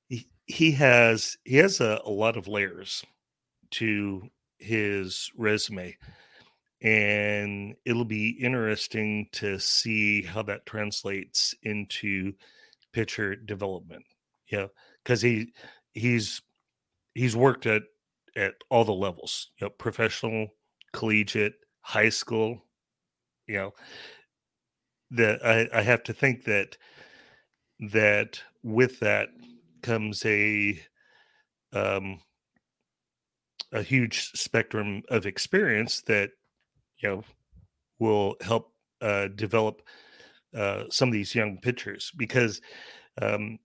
he, he has he has a, a lot of layers to his resume and it'll be interesting to see how that translates into pitcher development you know, because he he's he's worked at at all the levels you know professional collegiate high school you know. That I, I have to think that that with that comes a um a huge spectrum of experience that you know will help uh, develop uh, some of these young pitchers because um,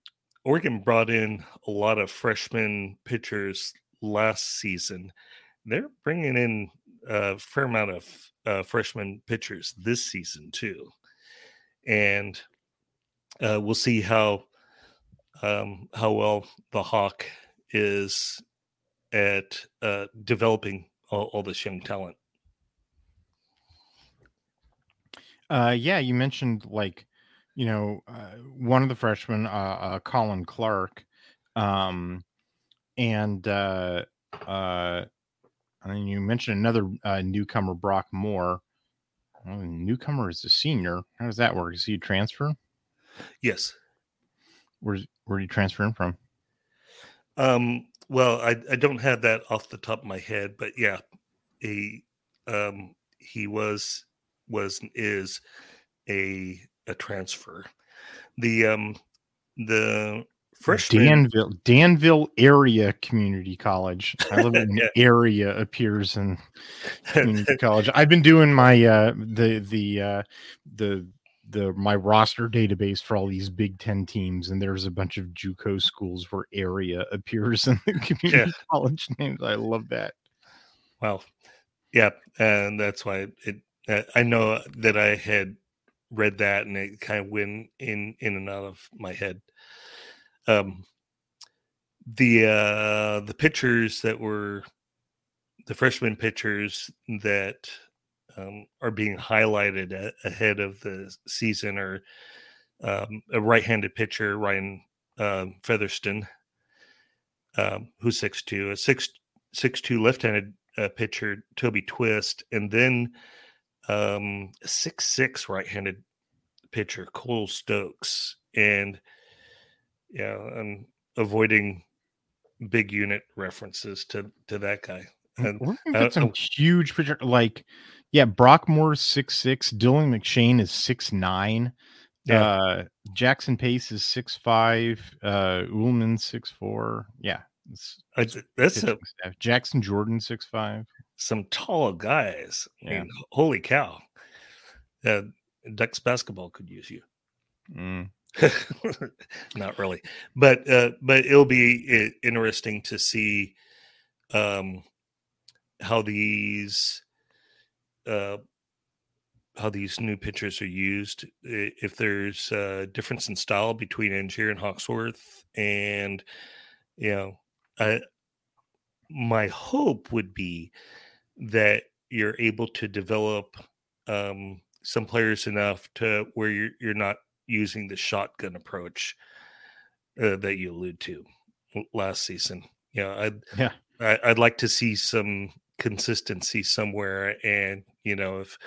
Oregon brought in a lot of freshman pitchers last season. They're bringing in a fair amount of uh, freshman pitchers this season too, and uh, we'll see how um, how well the Hawk is at uh, developing all, all, this young talent. Uh, yeah, you mentioned like, you know, uh, one of the freshmen, uh, uh Colin Clark, um, and uh, uh, and you mentioned another uh, newcomer, Brock Moore. Oh, newcomer is a senior. How does that work? Is he a transfer? Yes. Where's where are you transferring from? Um, well, I, I don't have that off the top of my head, but yeah, he um, he was was is a a transfer. The um the freshman Danville Danville area community college. I live in *laughs* yeah. area appears in *laughs* community college. I've been doing my uh the the uh the the my roster database for all these Big Ten teams, and there's a bunch of JUCO schools where area appears in the community yeah. college names. I love that. Well, yeah, and that's why it. Uh, I know that I had read that, and it kind of went in in and out of my head. Um, the uh the pitchers that were the freshman pitchers that um, are being highlighted a- ahead of the season are um, a right-handed pitcher Ryan um, Featherston, um, who's six two, a six six two left-handed uh, pitcher Toby Twist, and then um, six six right-handed pitcher Cole Stokes, and yeah, I'm avoiding big unit references to to that guy. And We're gonna get some huge picture. Like, yeah, Brock Moore's six six. Dylan McShane is six nine. Yeah. Uh, Jackson Pace is six five. Uh, Ullman six four. Yeah, it's I- that's a. Jackson Jordan six five. Some tall guys. I mean, holy cow. Uh, Ducks basketball could use you. Mm. *laughs* Not really, but uh, but it'll be interesting to see um, how these uh, how these new pitchers are used. If there's a difference in style between Angier and Hawksworth, and you know, I, my hope would be that you're able to develop um, some players enough to where you're you're not using the shotgun approach uh, that you allude to last season. You know, I'd Yeah. I, I'd like to see some consistency somewhere, and you know, if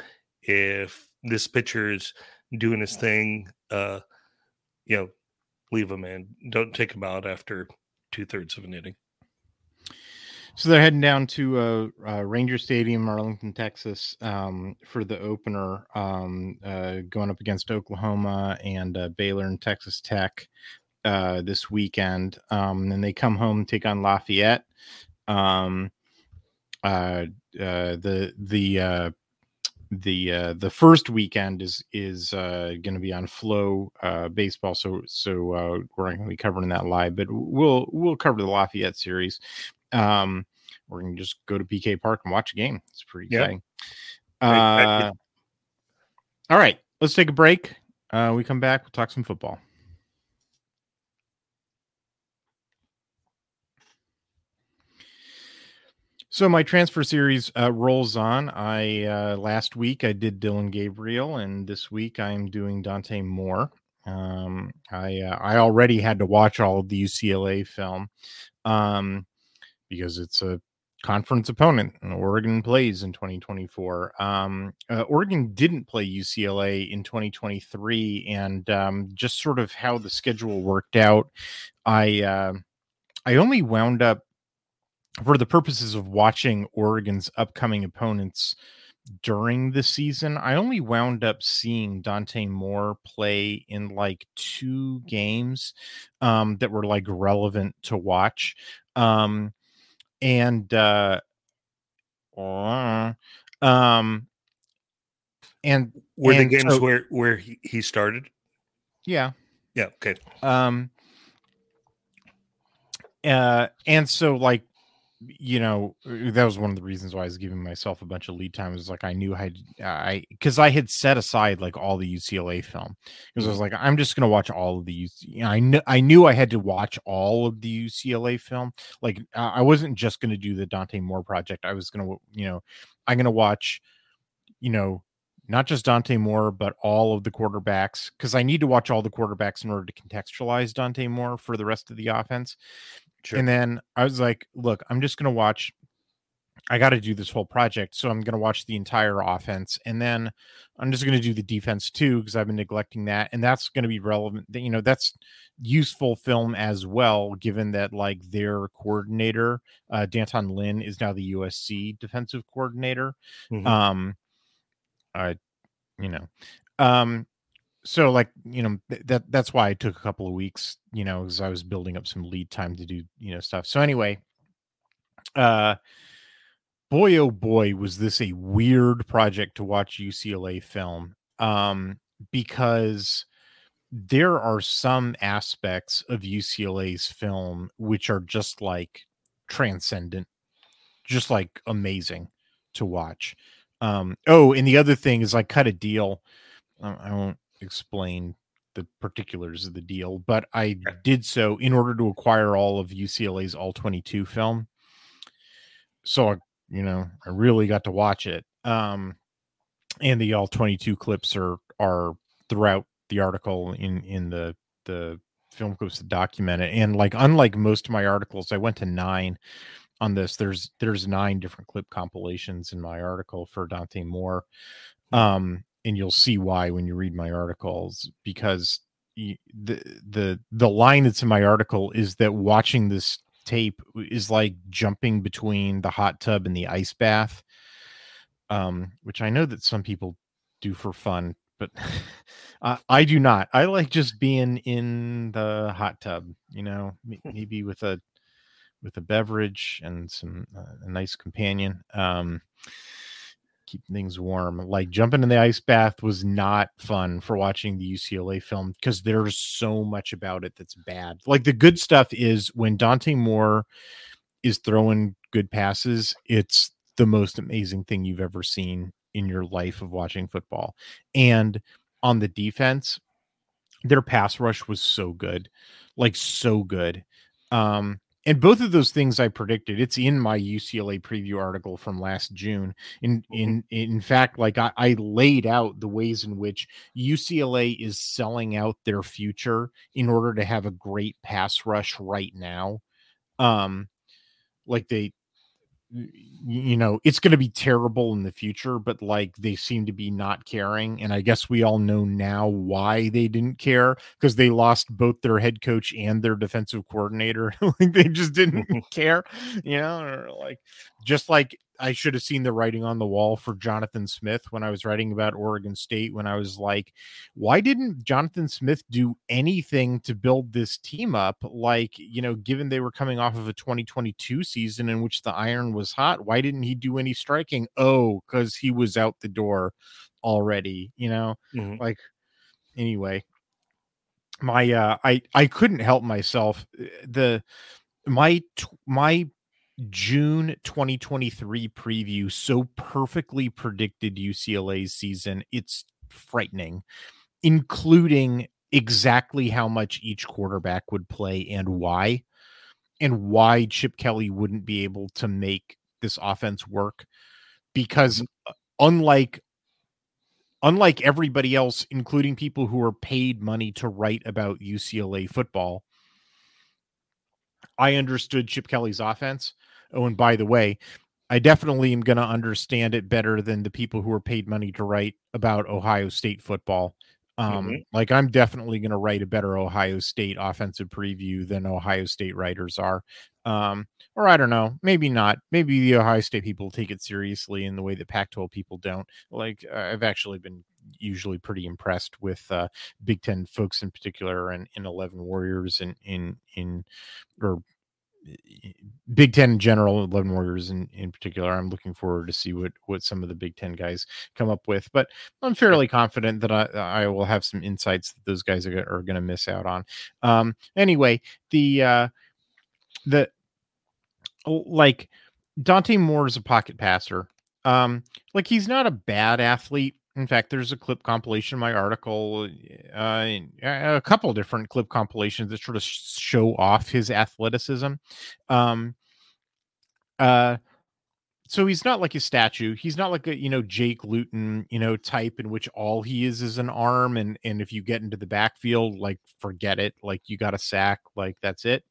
if this pitcher is doing his thing, uh, you know, leave him in. Don't take him out after two thirds of an inning. So they're heading down to uh, uh, Ranger Stadium, Arlington, Texas, um, for the opener, um, uh, going up against Oklahoma and uh, Baylor and Texas Tech uh, this weekend. Um, and they come home, take on Lafayette. Um, uh, the the the uh, the first weekend is is uh, going to be on Flow uh, baseball, so so uh, we're not going to be covering that live, but we'll we'll cover the Lafayette series. Um, we're to just go to PK Park and watch a game. It's pretty Yeah. exciting. I- I- Uh, all right, let's take a break. Uh, we come back. We'll talk some football. So my transfer series uh, rolls on. I uh, last week I did Dillon Gabriel, and this week I'm doing Dante Moore. Um, I uh, I already had to watch all of the UCLA film um, because it's a conference opponent, Oregon plays in 2024. Um, uh, Oregon didn't play UCLA in 2023, and um, just sort of how the schedule worked out, I uh, I only wound up for the purposes of watching Oregon's upcoming opponents during the season, I only wound up seeing Dante Moore play in like two games um, that were like relevant to watch. Um, and uh, um, and Were the and games so- where where he, he started? yeah, Yeah. Okay. um uh and so like you know uh, that was one of the reasons why i was giving myself a bunch of lead time is like i knew i i because i had set aside like all the ucla film because i was like i'm just gonna watch all of the UC, you know, i knew i knew i had to watch all of the ucla film like uh, i wasn't just gonna do the dante moore project i was gonna you know i'm gonna watch you know not just Dante Moore, but all of the quarterbacks, because I need to watch all the quarterbacks in order to contextualize Dante Moore for the rest of the offense. Sure. And then I was like, look, I'm just going to watch. I got to do this whole project. So I'm going to watch the entire offense. And then I'm just going to do the defense too, because I've been neglecting that. And that's going to be relevant. You know, that's useful film as well, given that like their coordinator, uh, D'Anton Lynn, is now the USC defensive coordinator Mhm. um i you know um so like you know that that's why i took a couple of weeks you know as i was building up some lead time to do you know stuff. So anyway uh boy oh boy was this a weird project to watch ucla film um because there are some aspects of ucla's film which are just like transcendent just like amazing to watch. Um oh and the other thing is i cut a deal. I won't explain the particulars of the deal but i did so in order to acquire all of ucla's all 22 film. So I, you know i really got to watch it um and the all 22 clips are are throughout the article in in the the film clips that document it and like unlike most of my articles i went to nine on this. There's there's nine different clip compilations in my article for dante moore. Um and you'll see why when you read my articles because the the the line that's in my article is that watching this tape is like jumping between the hot tub and the ice bath, um, which I know that some people do for fun, but *laughs* uh, I do not. I like just being in the hot tub, you know, maybe with a with a beverage and some uh, a nice companion. Um, keep things warm. Like jumping in the ice bath was not fun for watching the UCLA film because there's so much about it that's bad. Like the good stuff is when Dante Moore is throwing good passes, it's the most amazing thing you've ever seen in your life of watching football. And on the defense, their pass rush was so good, like so good. Um, and both of those things I predicted. It's in my UCLA preview article from last June. In mm-hmm. in in fact, like I, I laid out the ways in which UCLA is selling out their future in order to have a great pass rush right now. Um, like they you know it's going to be terrible in the future but like they seem to be not caring and i guess we all know now why they didn't care because they lost both their head coach and their defensive coordinator. *laughs* Like they just didn't mm-hmm. care you know or like just like I should have seen the writing on the wall for Jonathan Smith when I was writing about Oregon State. When I was like, why didn't Jonathan Smith do anything to build this team up? Like, you know, given they were coming off of a 2022 season in which the iron was hot, why didn't he do any striking? Oh, because he was out the door already, you know, mm-hmm. like, anyway. My uh I I couldn't help myself uh, the my my June 2023 preview so perfectly predicted UCLA's season. It's frightening, including exactly how much each quarterback would play and why, and why Chip Kelly wouldn't be able to make this offense work. Because mm-hmm. uh, unlike unlike everybody else, including people who are paid money to write about UCLA football, I understood Chip Kelly's offense. Oh, and by the way, I definitely am going to understand it better than the people who are paid money to write about Ohio State football. Um, mm-hmm. Like I'm definitely going to write a better Ohio State offensive preview than Ohio State writers are. Um, or I don't know, maybe not. Maybe the Ohio State people take it seriously in the way that Pac-12 people don't. Like I've actually been usually pretty impressed with uh, Big Ten folks in particular, and in Eleven Warriors and in in or Big Ten in general, Eleven Warriors in, in particular. I'm looking forward to see what what some of the Big Ten guys come up with, but I'm fairly confident that I I will have some insights that those guys are, are going to miss out on. Um, anyway, the uh, the like Dante Moore is a pocket passer. Um, like he's not a bad athlete in fact, there's a clip compilation in my article, uh, a couple different clip compilations that sort of show off his athleticism. Um, uh, so he's not like a statue. He's not like a you know Jake Luton you know type in which all he is is an arm, and and if you get into the backfield, like forget it, like you got a sack, like that's it.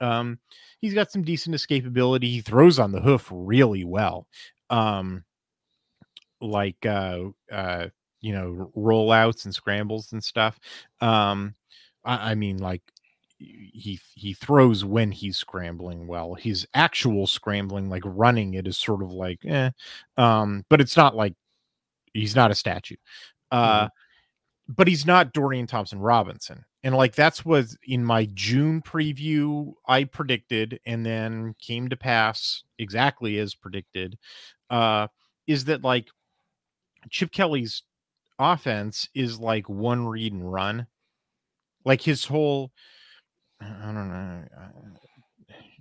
Um, he's got some decent escapability. He throws on the hoof really well. Um, like uh uh you know rollouts and scrambles and stuff um I, I mean like he he throws when he's scrambling well his actual scrambling like running it is sort of like eh um but it's not like he's not a statue uh mm-hmm. but he's not dorian thompson robinson and like that's what in my june preview i predicted and then came to pass exactly as predicted uh is that like Chip Kelly's offense is like one read and run. Like his whole, I don't know.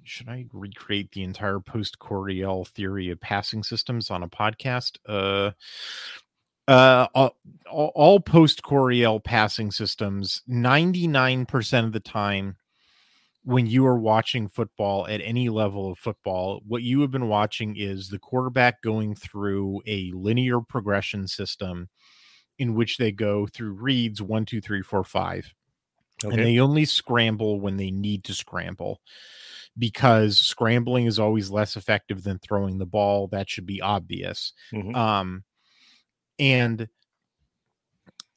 Should I recreate the entire post Coryell theory of passing systems on a podcast? Uh, uh, all, all post Coryell passing systems, 99% of the time, when you are watching football at any level of football, what you have been watching is the quarterback going through a linear progression system in which they go through reads one, two, three, four, five. Okay. And they only scramble when they need to scramble because scrambling is always less effective than throwing the ball. That should be obvious. Mm-hmm. Um, and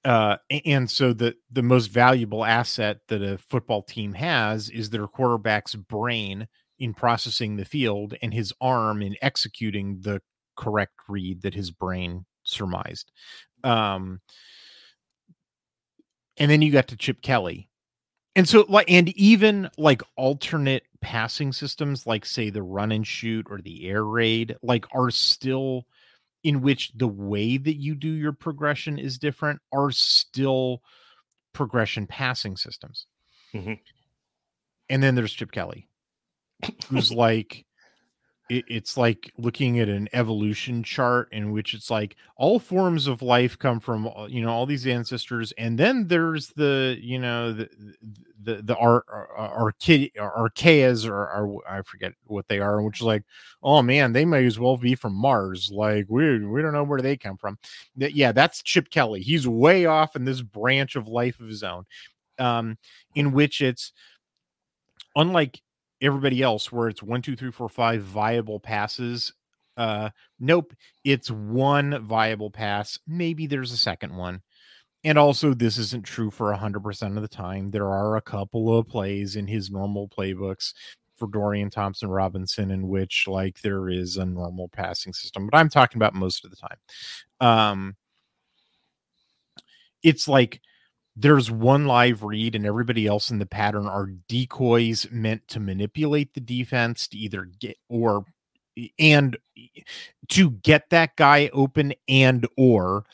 uh, and so the the most valuable asset that a football team has is their quarterback's brain in processing the field and his arm in executing the correct read that his brain surmised. Um, and then you got to Chip Kelly. And so like and even like alternate passing systems like say the run and shoot or the air raid like are still in which the way that you do your progression is different are still progression passing systems. Mhm. And then there's Chip Kelly, who's *laughs* like, it, it's like looking at an evolution chart in which it's like all forms of life come from uh, you know all these ancestors, and then there's the you know the the the ar- ar- or I forget what they are, which is like, oh man, they may as well be from Mars. Like we we don't know where they come from. Yeah, that's Chip Kelly. He's way off in this branch of life of his own, um, in which it's unlike everybody else where it's one, two, three, four, five viable passes. Uh, nope, it's one viable pass. Maybe there's a second one. And also, this isn't true for 100% of the time. There are a couple of plays in his normal playbooks for Dorian Thompson Robinson in which, like, there is a normal passing system, but I'm talking about most of the time. Um, it's like there's one live read and everybody else in the pattern are decoys meant to manipulate the defense to either get or eh, and eh, to get that guy open and or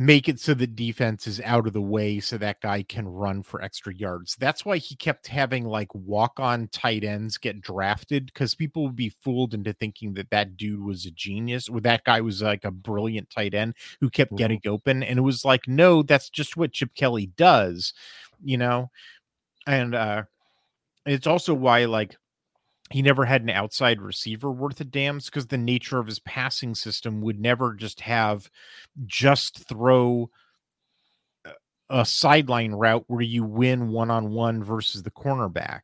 make it so the defense is out of the way so that guy can run for extra yards. That's why he kept having like walk on tight ends get drafted because people would be fooled into thinking that that dude was a genius or that guy was like a brilliant tight end who kept Mhm. getting open. And it was like, no, that's just what Chip Kelly does, you know? And uh, it's also why like he never had an outside receiver worth a damn because the nature of his passing system would never just have just throw a- sideline route where you win one on one versus the cornerback,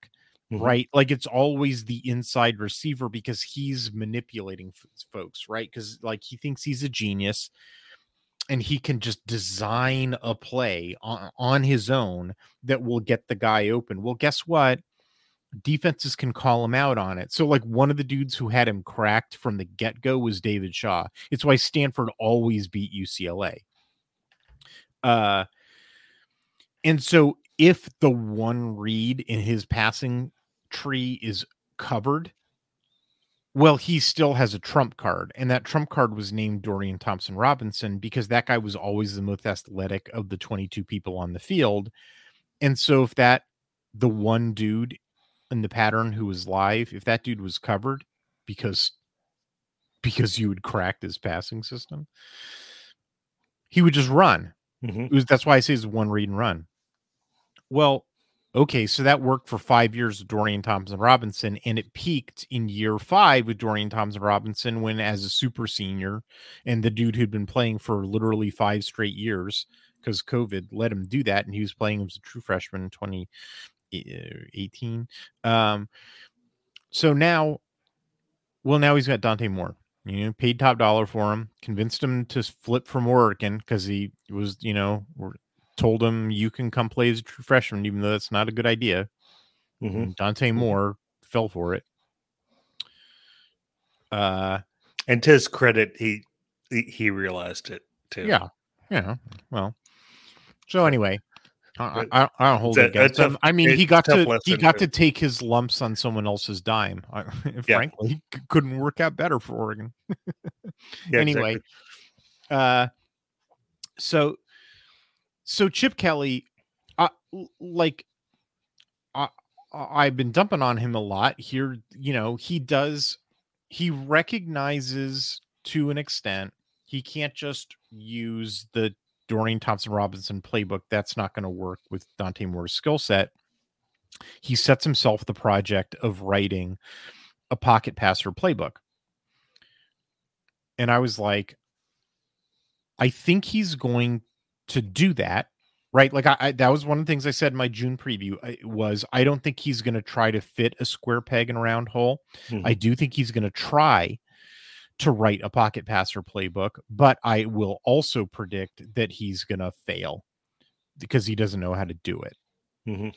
Mhm. right? Like it's always the inside receiver because he's manipulating folks, right? Because like he thinks he's a genius and he can just design a play on, on his own that will get the guy open. Well, guess what? Defenses can call him out on it. So, like one of the dudes who had him cracked from the get go was David Shaw. It's why Stanford always beat UCLA. Uh, and so if the one read in his passing tree is covered, well, he still has a trump card, and that trump card was named Dorian Thompson Robinson because that guy was always the most athletic of the 22 people on the field. And so, if that the one dude in the pattern who was live, if that dude was covered because because you had cracked his passing system, he would just run. Mhm. It was that's why I say it's one read and run. Well, okay, so that worked for five years with Dorian Thompson Robinson, and it peaked in year five with Dorian Thompson Robinson when, as a super senior, and the dude who'd been playing for literally five straight years because COVID let him do that, and he was playing as a true freshman in 2018. Um, so now, well, now he's got Dante Moore. You know, paid top dollar for him, convinced him to flip from Oregon because he was, you know, told him you can come play as a true freshman, even though that's not a good idea. Mhm. Dante Moore fell for it. Uh, And to his credit, he, he realized it too. yeah, yeah. Well, so anyway, I, I, I don't hold it against him. tough- I mean, he got to he got to- take his lumps on someone else's dime. I, *laughs* Yeah. frankly, c- couldn't work out better for Oregon. *laughs* Yeah, anyway, exactly. uh, so so Chip Kelly, uh, like, I- I've been dumping on him a lot here. You know, he does he recognizes to an extent he can't just use the Dorian Thompson Robinson playbook. That's not going to work with Dante Moore's skill set. He sets himself the project of writing a pocket passer playbook. And I was like, I think he's going to do that, right? Like I, I that was one of the things I said in my June preview I, was I don't think he's going to try to fit a square peg in a round hole. Mhm. I do think he's going to try to write a pocket passer playbook, but I will also predict that he's going to fail because he doesn't know how to do it Mhm.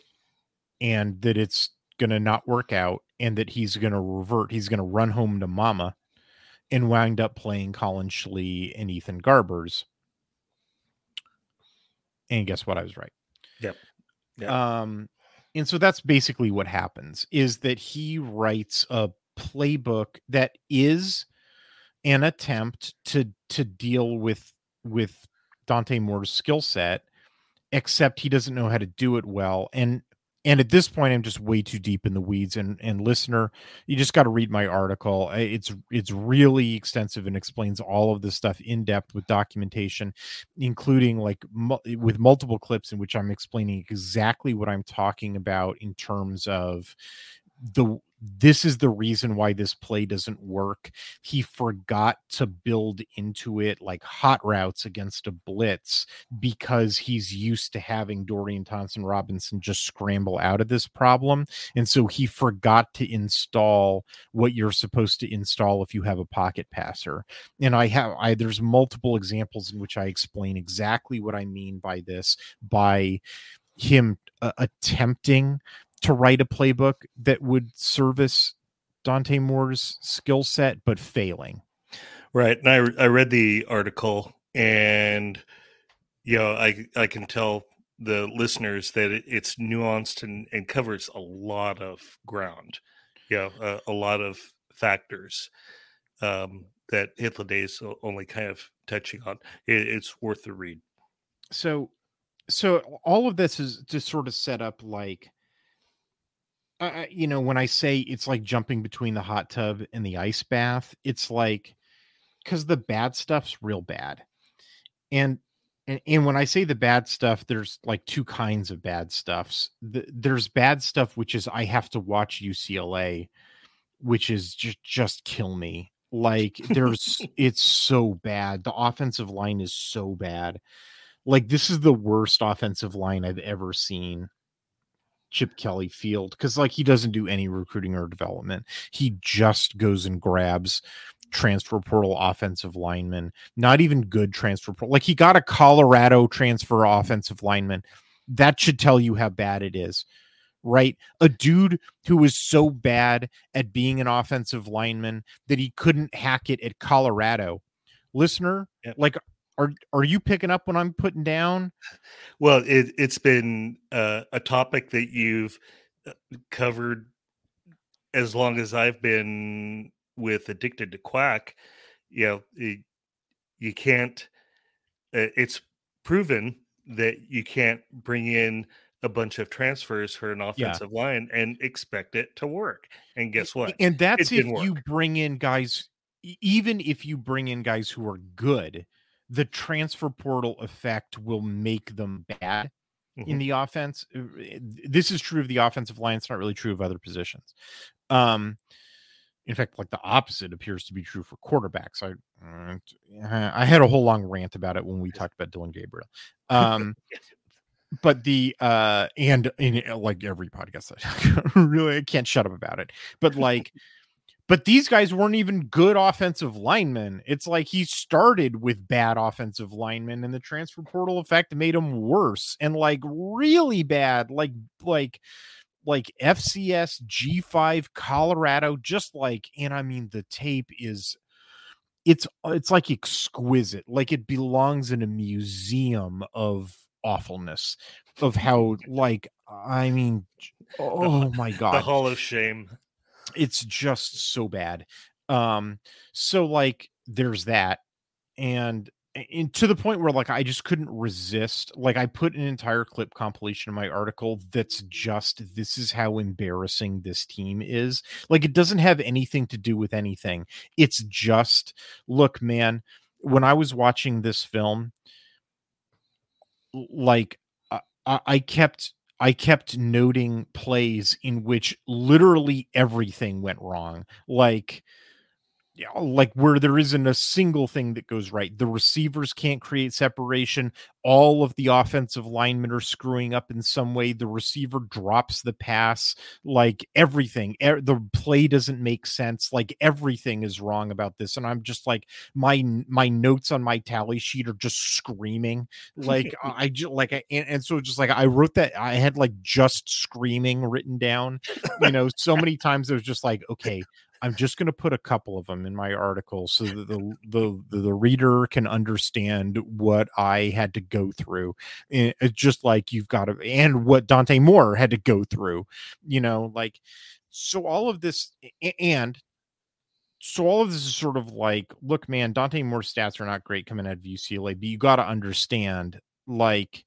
and that it's going to not work out and that he's going to revert. He's going to run home to mama and wound up playing Collin Schlee and Ethan Garbers. And guess what? I was right. Yep. Yep. Um, and so that's basically what happens is that he writes a playbook that is an attempt to to deal with with Dante Moore's skill set, except he doesn't know how to do it well. And and at this point i'm just way too deep in the weeds and and listener you just got to read my article it's it's really extensive and explains all of this stuff in depth with documentation including like mu- with multiple clips in which i'm explaining exactly what i'm talking about in terms of the this is the reason why this play doesn't work. He forgot to build into it like hot routes against a blitz because he's used to having Dorian Thompson Robinson just scramble out of this problem. And so he forgot to install what you're supposed to install if you have a pocket passer. And I have I there's multiple examples in which I explain exactly what I mean by this by him uh, attempting to write a playbook that would service Dante Moore's skill set, but failing. Right. And I, I read the article and, you know, I, I can tell the listeners that it, it's nuanced and, and covers a lot of ground, you know, a, a lot of factors um, that Day is only kind of touching on. It, it's worth the read. So, so all of this is just sort of set up like uh, you know, when I say it's like jumping between the hot tub and the ice bath, it's like because the bad stuff's real bad, and and and when I say the bad stuff, there's like two kinds of bad stuffs. The, there's bad stuff which is I have to watch UCLA, which is just just kill me. Like there's *laughs* it's so bad. The offensive line is so bad. Like this is the worst offensive line I've ever seen Chip Kelly field because like he doesn't do any recruiting or development. He just goes and grabs transfer portal offensive linemen, not even good transfer portal. Like he got a Colorado transfer offensive lineman. That should tell you how bad it is. Right? A dude who was so bad at being an offensive lineman that he couldn't hack it at Colorado. Listener, yep. like are are you picking up what I'm putting down? Well, it, it's been uh, a topic that you've uh, covered as long as I've been with Addicted to Quack. You know, it, you can't. Uh, it's proven that you can't bring in a bunch of transfers for an offensive yeah. line and expect it to work. And guess what? And that's if you bring in guys, even if you bring in guys who are good the transfer portal effect will make them bad mm-hmm. in the offense. Uh, this is true of the offensive line. It's not really true of other positions. Um, in fact, like the opposite appears to be true for quarterbacks. I uh, I had a whole long rant about it when we talked about Dillon Gabriel. Um, *laughs* but the uh and in like every podcast, I *laughs* really I can't shut up about it. But like but these guys weren't even good offensive linemen. It's like he started with bad offensive linemen, and the transfer portal effect made him worse and like really bad, like like like FCS G5 Colorado, just like, and I mean the tape is it's it's like exquisite, like it belongs in a museum of awfulness of how like I mean *laughs* oh my god. The hall of shame it's just so bad. Um, so like there's that, and and to the point where like I just couldn't resist. Like I put an entire clip compilation in my article that's just this is how embarrassing this team is. Like it doesn't have anything to do with anything. It's just look, man, when I was watching this film, like I, I kept I kept noting plays in which literally everything went wrong. Like like where there isn't a single thing that goes right. The receivers can't create separation. All of the offensive linemen are screwing up in some way. The receiver drops the pass. Like everything, er, the play doesn't make sense. Like everything is wrong about this. And I'm just like my my notes on my tally sheet are just screaming. Like *laughs* I just like I, and, and so just like I wrote that I had like just screaming written down. You know, so many times it was just like okay I'm just going to put a couple of them in my article so that the, the the, reader can understand what I had to go through. It's just like you've got to, and what Dante Moore had to go through. You know, like so all of this, and so all of this is sort of like, look, man, Dante Moore's stats are not great coming out of UCLA, but you got to understand, like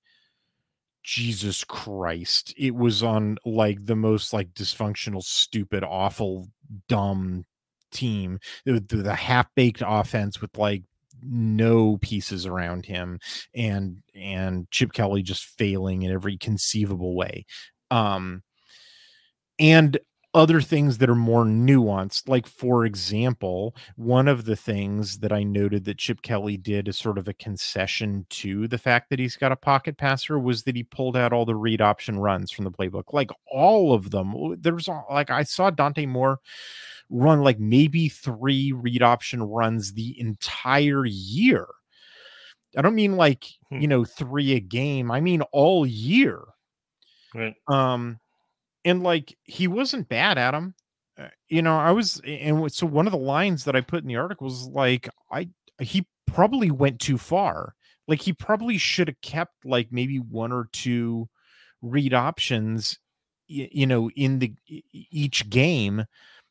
Jesus Christ. It was on like the most like dysfunctional, stupid, awful, dumb team. The, the half baked offense with like no pieces around him and and Chip Kelly just failing in every conceivable way. Um and other things that are more nuanced. Like, for example, one of the things that I noted that Chip Kelly did as sort of a concession to the fact that he's got a pocket passer was that he pulled out all the read option runs from the playbook. Like, all of them. There's like, I saw Dante Moore run like maybe three read option runs the entire year. I don't mean like, hmm. you know, three a game. I mean all year. Right. Um, and like he wasn't bad at him uh, you know i was and so one of the lines that i put in the article was like i he probably went too far. Like he probably should have kept like maybe one or two read options you know in the each game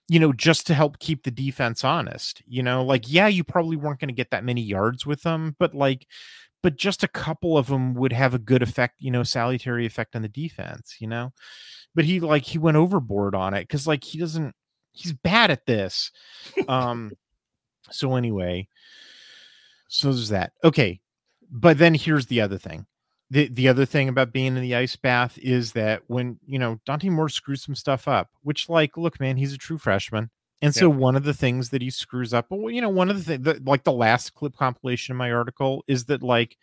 you know just to help keep the defense honest you know? Like yeah you probably weren't going to get that many yards with them but like but just a couple of them would have a good effect you know salutary effect on the defense you know but he like he went overboard on it because like he doesn't he's bad at this um so anyway so there's that okay but then here's the other thing the the other thing about being in the ice bath is that when you know Dante Moore screws some stuff up, which like, look, man, he's a true freshman, and so yeah. one of the things that he screws up, well, you know, one of the things, like the last clip compilation in my article, is that like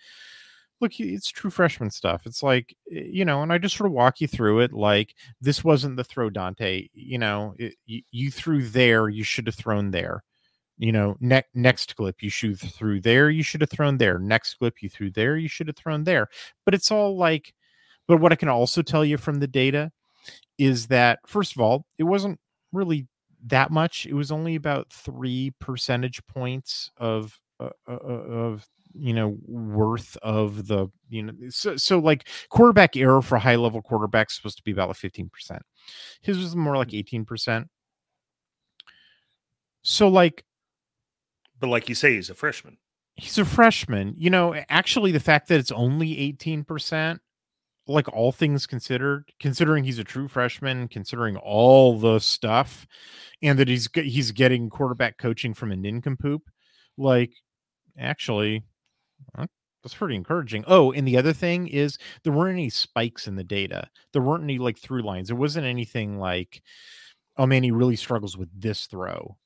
look, it's true freshman stuff. It's like, you know, and I just sort of walk you through it. Like, this wasn't the throw, Dante. You know, it, you, you, threw there, you should have thrown there. You know, ne- next clip, you shoot through there, you should have thrown there. Next clip, you threw there, you should have thrown there. But it's all like, but what I can also tell you from the data is that, first of all, it wasn't really that much. It was only about three percentage points of uh, uh, uh of you know worth of the you know so so like quarterback error for high level quarterbacks supposed to be about like 15% his was more like 18% mm. so like but like you say he's a freshman. He's a freshman. You know actually the fact that it's only 18% like all things considered considering he's a true freshman considering all the stuff and that he's he's getting quarterback coaching from a nincompoop like actually that's pretty encouraging. Oh, and the other thing is there weren't any spikes in the data. There weren't any like through lines. There wasn't anything like, oh man, he really struggles with this throw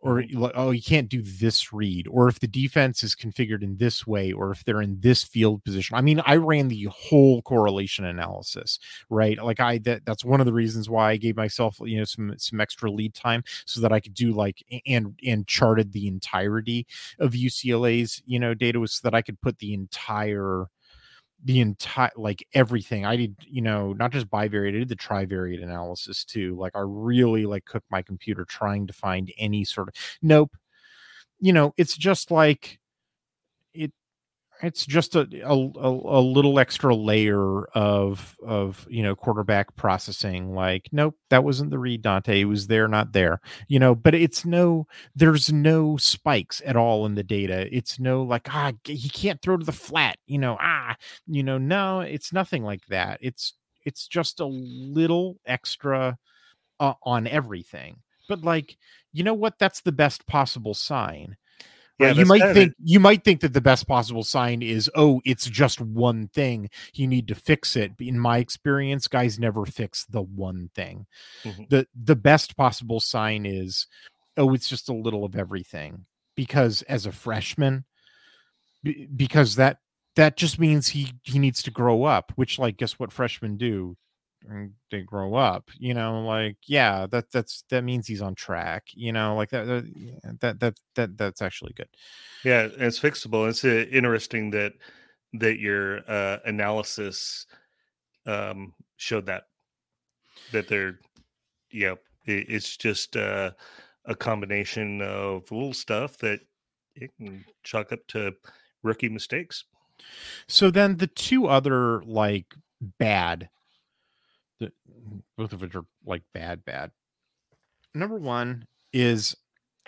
or mm-hmm. oh you can't do this read or if the defense is configured in this way or if they're in this field position i mean i ran the whole correlation analysis right like i that that's one of the reasons why i gave myself you know some some extra lead time so that i could do like and and charted the entirety of ucla's you know data was so that i could put the entire the entire like everything. I did you know not just bivariate i did the trivariate analysis too like i really like cooked my computer trying to find any sort of nope. You know it's just like it's just a, a, a little extra layer of of you know quarterback processing like nope that wasn't the read dante. It was there not there. You know but it's no there's no spikes at all in the data. It's no like ah he can't throw to the flat you know ah you know no it's nothing like that. It's it's just a little extra uh, on everything. But like you know what? That's the best possible sign yeah, you might think you might think that the best possible sign is oh it's just one thing. You need to fix it. In my experience guys never fix the one thing. Mm-hmm. the the best possible sign is oh, it's just a little of everything. Because as a freshman, b- because that that just means he he needs to grow up, which like guess what freshmen do? They grow up, you know, like yeah, that that's that means he's on track, you know, like that that that that, that that's actually good. Yeah, it's fixable. It's uh, interesting that that your uh, analysis um, showed that that they're yeah, it, it's just uh, a combination of little stuff that it can chalk up to rookie mistakes. So then the two other like bad, both of which are like bad, bad. Number one is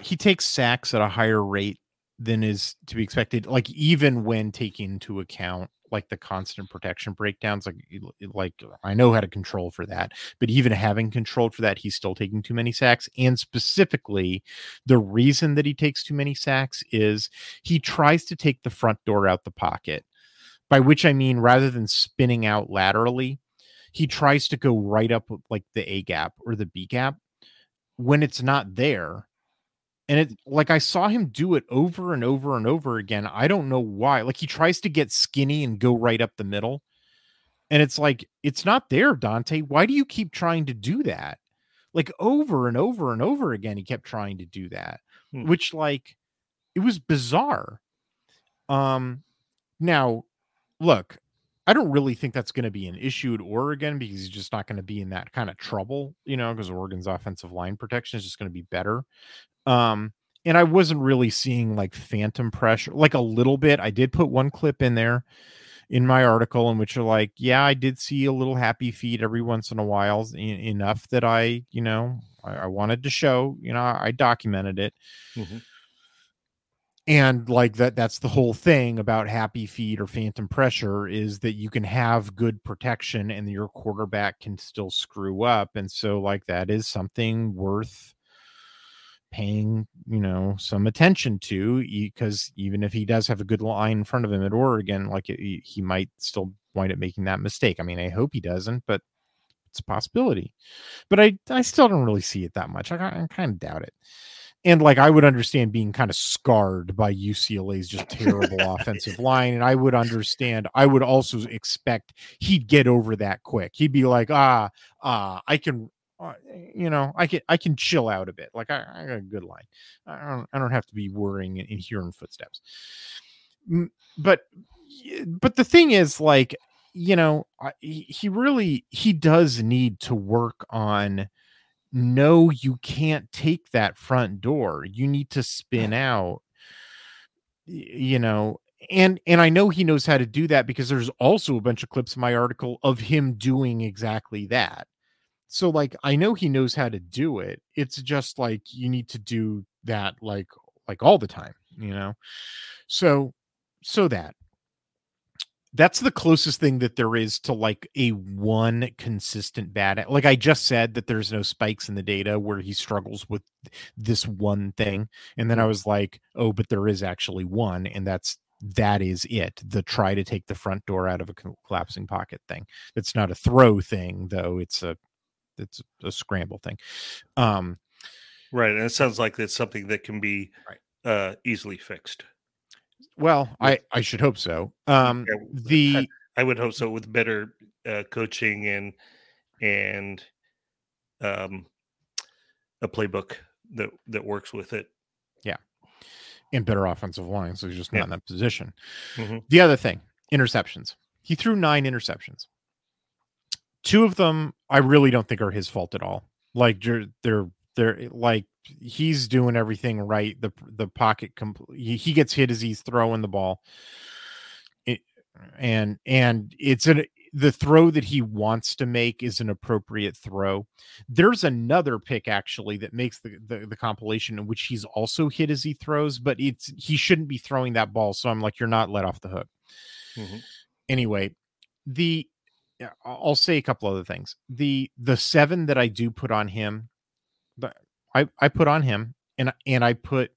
he takes sacks at a higher rate than is to be expected. Like even when taking into account like the constant protection breakdowns, like like I know how to control for that, but even having controlled for that, he's still taking too many sacks. And specifically, the reason that he takes too many sacks is he tries to take the front door out the pocket by which I mean rather than spinning out laterally, he tries to go right up like the A gap or the B gap when it's not there. And it like I saw him do it over and over and over again. I don't know why. Like he tries to get skinny and go right up the middle. And it's like, it's not there, Dante. Why do you keep trying to do that? Like over and over and over again, he kept trying to do that, Hmm. which like it was bizarre. Um now look, I don't really think that's going to be an issue at Oregon because he's just not going to be in that kind of trouble, you know, because Oregon's offensive line protection is just going to be better. Um, and I wasn't really seeing like phantom pressure, like a little bit. I did put one clip in there in my article in which are like, yeah, I did see a little happy feet every once in a while, enough that I, you know, I, I wanted to show, you know, I documented it Mhm. And like that that's the whole thing about happy feet or phantom pressure is that you can have good protection and your quarterback can still screw up. And so like that is something worth paying you know some attention to because even if he does have a good line in front of him at oregon like he, he might still wind up making that mistake. I mean i hope he doesn't but it's a possibility. But i i still don't really see it that much. I, I kind of doubt it and like I would understand being kind of scarred by UCLA's just terrible *laughs* offensive line, and I would understand. I would also expect he'd get over that quick. He'd be like, ah, ah, I can, uh, you know, I can, I can chill out a bit. Like I, I got a good line. I don't, I don't have to be worrying and, and hearing footsteps. But, but the thing is, like, you know, I, he he really he does need to work on no you can't take that front door. You need to spin out you know and and i know he knows how to do that because there's also a bunch of clips in my article of him doing exactly that. So like i know he knows how to do it. It's just like you need to do that like like all the time you know? So so that that's the closest thing that there is to like a one consistent bad like i just said that there's no spikes in the data where he struggles with this one thing and then i was like oh but there is actually one and that's that is it the try to take the front door out of a collapsing pocket thing it's not a throw thing though it's a it's a scramble thing um Right, and it sounds like it's something that can be Right. uh, easily fixed. Well i i should hope so um the I would hope so with better uh, coaching and and um, a playbook that that works with it. Yeah, and better offensive line so he's just not Yeah. in that position Mhm. The other thing, interceptions. He threw nine interceptions. Two of them I really don't think are his fault at all. Like they're, they're like he's doing everything right. The the pocket compl- he, he gets hit as he's throwing the ball. It, and and it's an the throw that he wants to make is an appropriate throw. There's another pick actually that makes the, the the compilation in which he's also hit as he throws, but it's he shouldn't be throwing that ball. So I'm like, you're not let off the hook. Mhm. Anyway, the I'll say a couple other things. The the seven that I do put on him, I I put on him, and and I put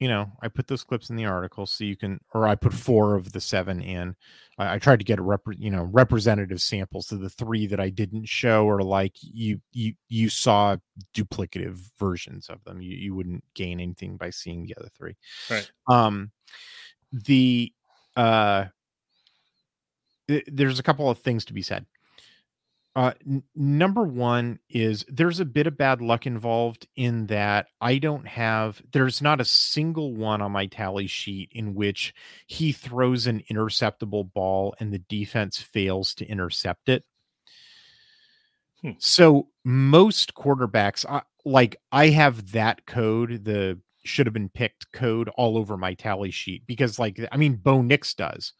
you know, I put those clips in the article so you can, or I put four of the seven in. I, I tried to get a rep, you know, representative samples. So the three that I didn't show are like you, you, you saw duplicative versions of them. You, you wouldn't gain anything by seeing the other three. Right. Um, the uh, th- there's a couple of things to be said. Uh, n- number one is there's a bit of bad luck involved in that I don't have, there's not a single one on my tally sheet in which he throws an interceptable ball and the defense fails to intercept it. Hmm. So most quarterbacks, I, like I have that code, the should have been picked code all over my tally sheet because, like, I mean, Bo Nix does.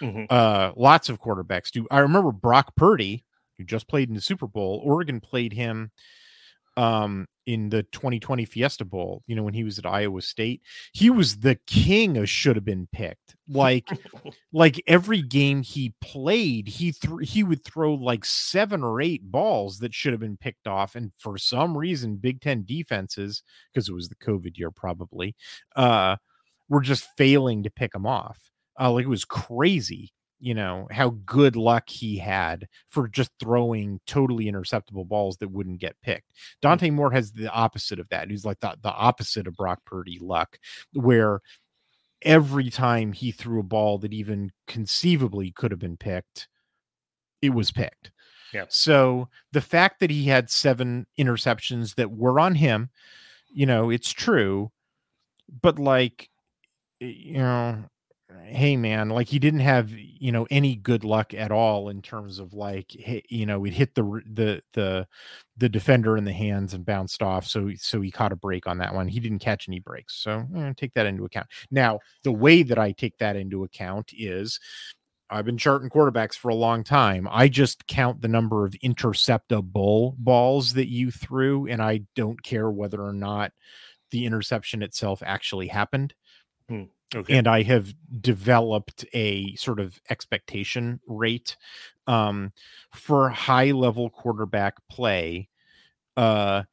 Mhm. Uh, lots of quarterbacks do. I remember Brock Purdy, who just played in the Super Bowl. Oregon played him um in the 2020 Fiesta Bowl, you know, when he was at Iowa State. He was the king of should have been picked. Like *laughs* like every game he played, he threw he would throw like seven or eight balls that should have been picked off and for some reason Big 10 defenses because it was the COVID year probably uh were just failing to pick him off. Uh like it was crazy you know how good luck he had for just throwing totally interceptable balls that wouldn't get picked. Hmm. Dante Moore has the opposite of that. He's like the, the opposite of Brock Purdy luck, where every time he threw a ball that even conceivably could have been picked, it was picked. Yeah. So the fact that he had seven interceptions that were on him, you know, it's true, but like, you know, hey man like he didn't have you know any good luck at all in terms of like you know it hit the the the the defender in the hands and bounced off so so he caught a break on that one. He didn't catch any breaks so take that into account. Now the way that i take that into account is I've been charting quarterbacks for a long time. I just count the number of interceptable balls that you threw, and I don't care whether or not the interception itself actually happened Okay. and I have developed a sort of expectation rate um, for high level quarterback play. Uh,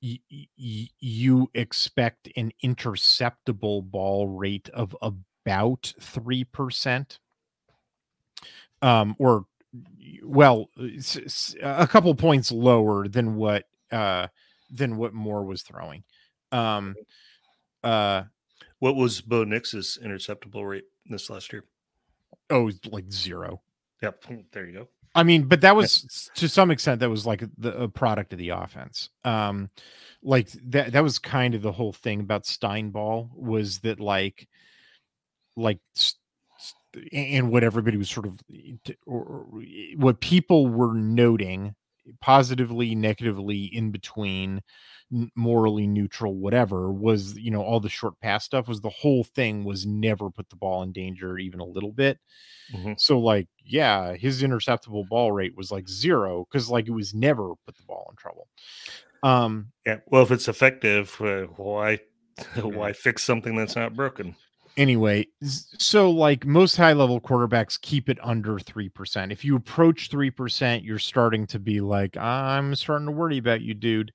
y- y- you expect an interceptable ball rate of about three percent, um, or well, a couple points lower than what uh, than what Moore was throwing. Um, uh, what was Bo Nix's interceptable rate this last year? oh, like zero. Yep. There you go. I mean, but that was to some extent that was like the a product of the offense. Um, like that that was kind of the whole thing about Steinball was that like, like, and what everybody was sort of, or, or what people were noting positively, negatively, in between, morally neutral, whatever was you know all the short pass stuff was the whole thing was never put the ball in danger even a little bit. Mhm. So like, yeah, his interceptable ball rate was like zero because like it was never put the ball in trouble. Um, Yeah. Well, if it's effective, uh, why *laughs* Mm-hmm. why fix something that's not broken? Anyway, so like most high level quarterbacks keep it under 3%. If you approach 3%, you're starting to be like, I'm starting to worry about you, dude.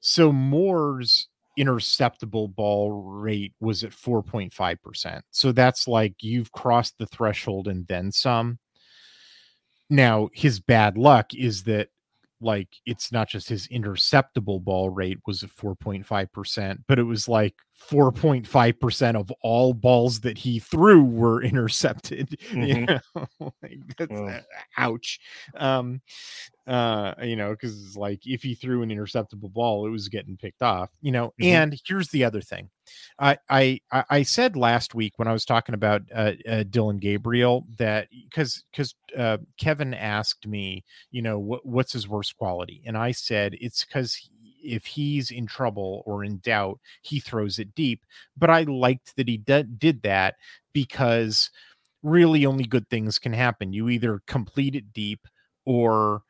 So Moore's interceptable ball rate was at 4.5%. So that's like you've crossed the threshold and then some. Now, his bad luck is that like it's not just his interceptable ball rate was at 4.5%, but it was like 4.5% of all balls that he threw were *laughs* intercepted. You know? *laughs* like that's, uh, ouch. Um uh you know because like if he threw an interceptable ball it was getting picked off you know Mhm. and here's the other thing I, I I I said last week when I was talking about uh, uh Dillon Gabriel that because because uh Kevin asked me you know what what's his worst quality and I said it's because if he's in trouble or in doubt he throws it deep but I liked that he did that because really only good things can happen. You either complete it deep or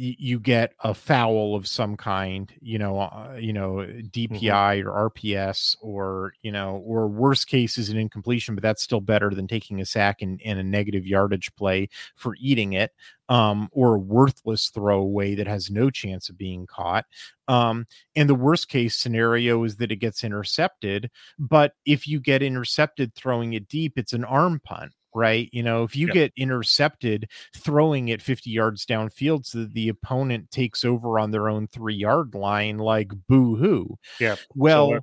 you get a foul of some kind, you know, uh, you know, DPI mm-hmm. or RPS, or you know, or worst case is an incompletion, but that's still better than taking a sack and, and a negative yardage play for eating it, um, or a worthless throwaway that has no chance of being caught. Um, and the worst case scenario is that it gets intercepted. But if you get intercepted throwing it deep, it's an arm punt right? You know, if you get intercepted throwing it 50 yards downfield so that the opponent takes over on their own three yard line, like boo hoo. Yeah. Well,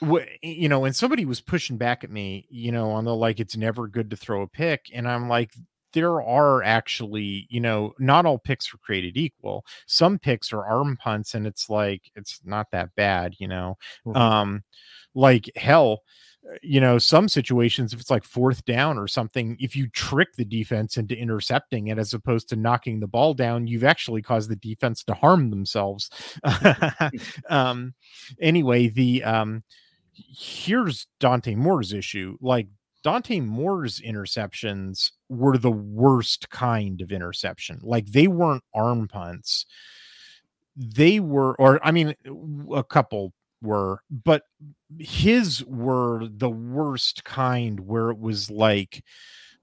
so, you know, and somebody was pushing back at me, you know, on the like, it's never good to throw a pick. And I'm like, there are actually, you know, not all picks are created equal. Some picks are arm punts, and it's like, it's not that bad, you know. Mm-hmm. Um, like hell, you know, some situations, if it's like fourth down or something, if you trick the defense into intercepting it as opposed to knocking the ball down, you've actually caused the defense to harm themselves. *laughs* um, anyway, the um, here's Dante Moore's issue. Like Dante Moore's interceptions were the worst kind of interception. Like they weren't arm punts. They were, or I mean, a couple were, but his were the worst kind where it was like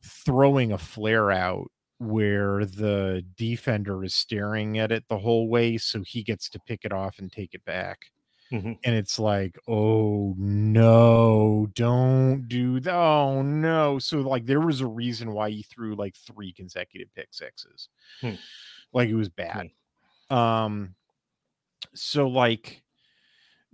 throwing a flare out where the defender is staring at it the whole way so he gets to pick it off and take it back. Mm-hmm. And it's like, oh no, don't do that. Oh no. So, like, there was a reason why he threw like three consecutive pick sixes. Hmm. Like, it was bad. Hmm. Um, so, like,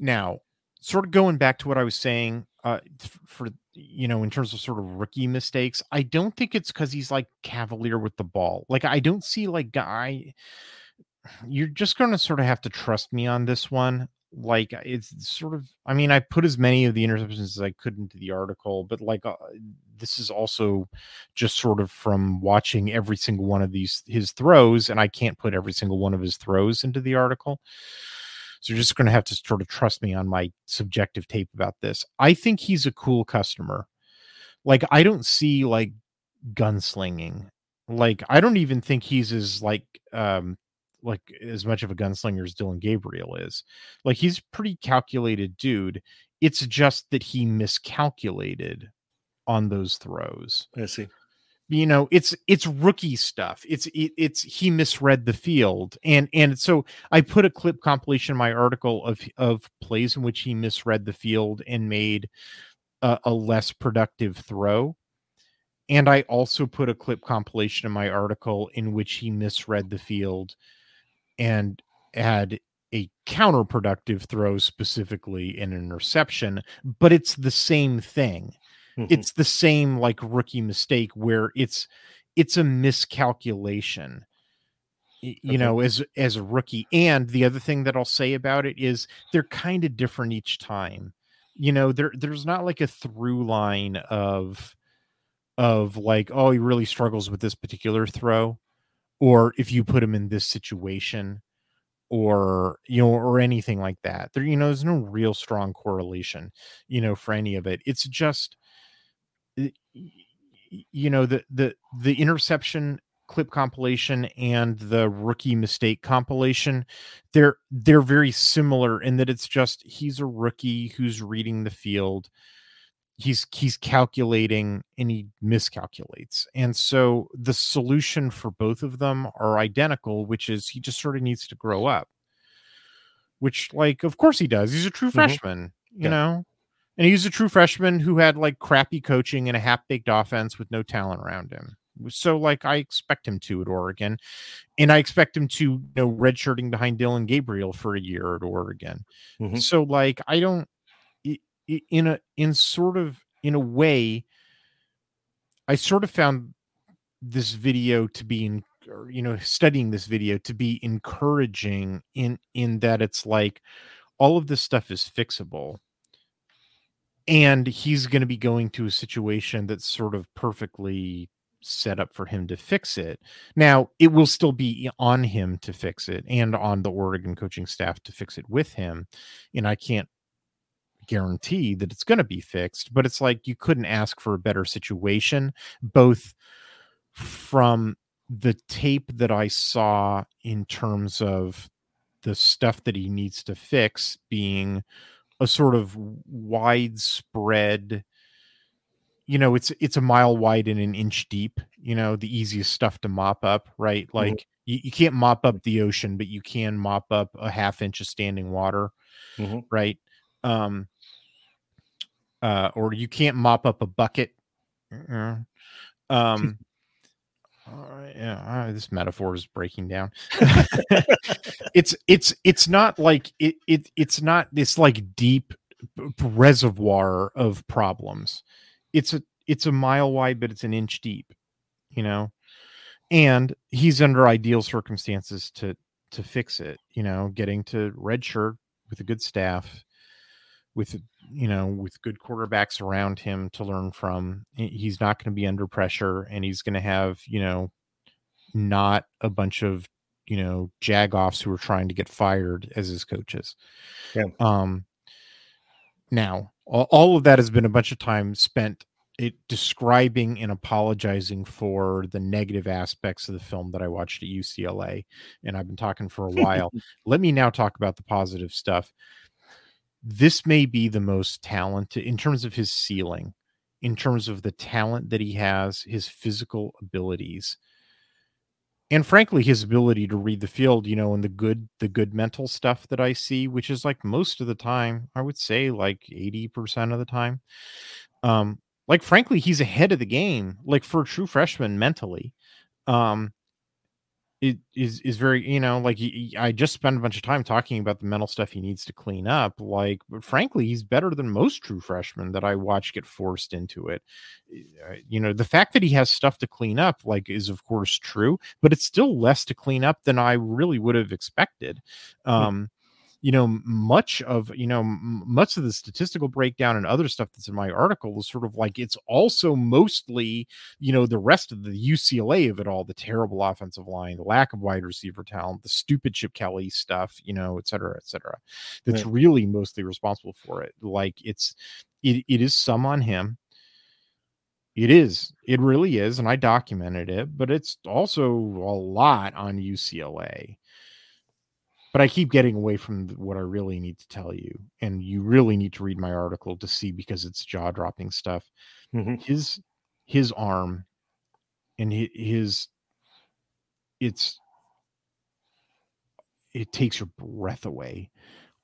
now, sort of going back to what I was saying, uh, for you know, in terms of sort of rookie mistakes, I don't think it's because he's like cavalier with the ball. Like, I don't see like guy. You're just going to sort of have to trust me on this one. Like, it's sort of. I mean, I put as many of the interceptions as I could into the article, but like, uh, this is also just sort of from watching every single one of these his throws, and I can't put every single one of his throws into the article. So you're just going to have to sort of trust me on my subjective tape about this. I think he's a cool customer. Like I don't see like gunslinging. Like I don't even think he's as like um like as much of a gunslinger as Dillon Gabriel is. Like he's pretty calculated dude. It's just that he miscalculated on those throws. I see you know it's it's rookie stuff. It's it, it's he misread the field. And and so i put a clip compilation in my article of of plays in which he misread the field and made a, a less productive throw. And i also put a clip compilation in my article in which he misread the field and had a counterproductive throw specifically an interception but it's the same thing Mm-hmm. It's the same like rookie mistake where it's it's a miscalculation you okay. know as as a rookie and the other thing that i'll say about it is they're kind of different each time you know there there's not like a through line of of like oh he really struggles with this particular throw or if you put him in this situation or you know or anything like that. There you know there's no real strong correlation you know for any of it. It's just eh, you know the the the interception clip compilation and the rookie mistake compilation they're they're very similar in that it's just he's a rookie who's reading the field he's he's calculating and he miscalculates and so the solution for both of them are identical which is he just sort of needs to grow up which like of course he does he's a true mm-hmm. freshman you yeah. know and he's a true freshman who had like crappy coaching and a half baked offense with no talent around him. So, like, I expect him to at Oregon, and I expect him to, you know, redshirting behind dillon Gabriel for a year at Oregon. Mm-hmm. So, like, I don't, in a, in sort of, in a way, I sort of found this video to be in, you know, studying this video to be encouraging in, in that it's like all of this stuff is fixable and he's going to be going to a situation that's sort of perfectly set up for him to fix it. Now, it will still be on him to fix it and on the Oregon coaching staff to fix it with him. And I can't guarantee that it's going to be fixed, but it's like you couldn't ask for a better situation, both from the tape that I saw in terms of the stuff that he needs to fix being a sort of widespread you know it's it's a mile wide and an inch deep you know the easiest stuff to mop up right Mm-hmm. like you, you can't mop up the ocean but you can mop up a half inch of standing water Mhm. right um uh or you can't mop up a bucket. Um *laughs* uh, yeah uh, this metaphor is breaking down. *laughs* *laughs* It's it's it's not like it, it it's not this like deep reservoir of problems. It's a it's a mile wide but it's an inch deep you know? And he's under ideal circumstances to to fix it you know getting to red shirt with a good staff with you know with good quarterbacks around him to learn from he's not going to be under pressure and he's going to have you know not a bunch of you know jagoffs who are trying to get fired as his coaches. Yeah. um now all, all of that has been a bunch of time spent it describing and apologizing for the negative aspects of the film that I watched at UCLA and I've been talking for a while. *laughs* Let me now talk about the positive stuff this may be the most talented in terms of his ceiling, in terms of the talent that he has, his physical abilities, and frankly, his ability to read the field, you know, and the good, the good mental stuff that I see, which is like most of the time, I would say like 80% of the time. Um, like frankly, he's ahead of the game, like for a true freshman mentally. Um, it is is very you know like he, I just spent a bunch of time talking about the mental stuff he needs to clean up. Like, but frankly, he's better than most true freshmen that I watch get forced into it. You know, the fact that he has stuff to clean up, like, is of course true, but it's still less to clean up than I really would have expected. Um, you know much of you know m- much of the statistical breakdown and other stuff that's in my article is sort of like it's also mostly you know the rest of the UCLA of it all the terrible offensive line the lack of wide receiver talent the stupid Chip Kelly stuff you know et cetera et cetera that's really mostly responsible for it. Like it's it, it is some on him. It is. It really is and I documented it but it's also a lot on UCLA but I keep getting away from what I really need to tell you. And you really need to read my article to see because it's jaw dropping stuff. Mhm. His his arm and hi- his it's it takes your breath away.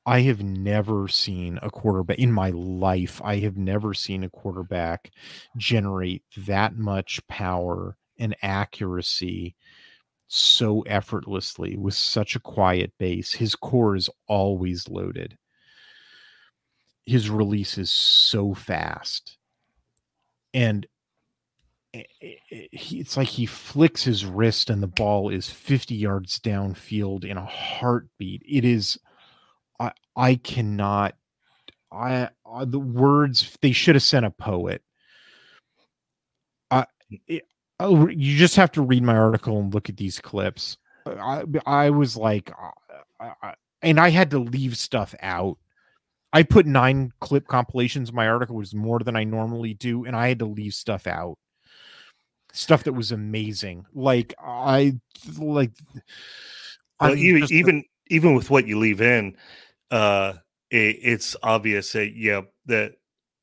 I have never seen a quarterback in my life. I have never seen a quarterback generate that much power and accuracy so effortlessly with such a quiet base. His core is always loaded. His release is so fast. And it's like he flicks his wrist and the ball is 50 yards downfield in a heartbeat. It is I I cannot I, I the words they should have sent a poet. I oh, you just have to read my article and look at these clips. I I was like, uh, I, I, and I had to leave stuff out. I put nine clip compilations in my article, was more than I normally do, and I had to leave stuff out. Stuff that was amazing, like I like. Well, even just even even with what you leave in, uh, it, it's obvious that yeah, that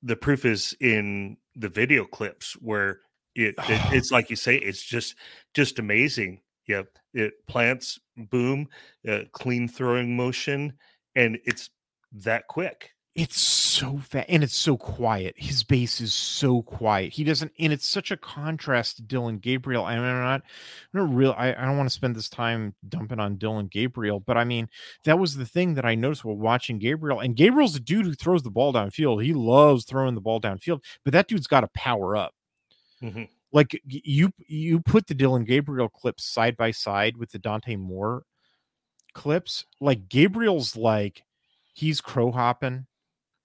the proof is in the video clips where it, it *sighs* it's like you say, it's just just amazing. Yeah, it plants, boom, uh, clean throwing motion, and it's that quick. it's so fast and it's so quiet. His base is so quiet. He doesn't, and it's such a contrast to Dillon Gabriel. I mean, I'm not, I'm not real. I, I don't want to spend this time dumping on Dillon Gabriel, but I mean, that was the thing that I noticed while watching Gabriel. And Gabriel's a dude who throws the ball downfield. He loves throwing the ball downfield, but that dude's got to power up. Mhm. Like you, you put the Dillon Gabriel clips side by side with the Dante Moore clips. Like Gabriel's like he's crow hopping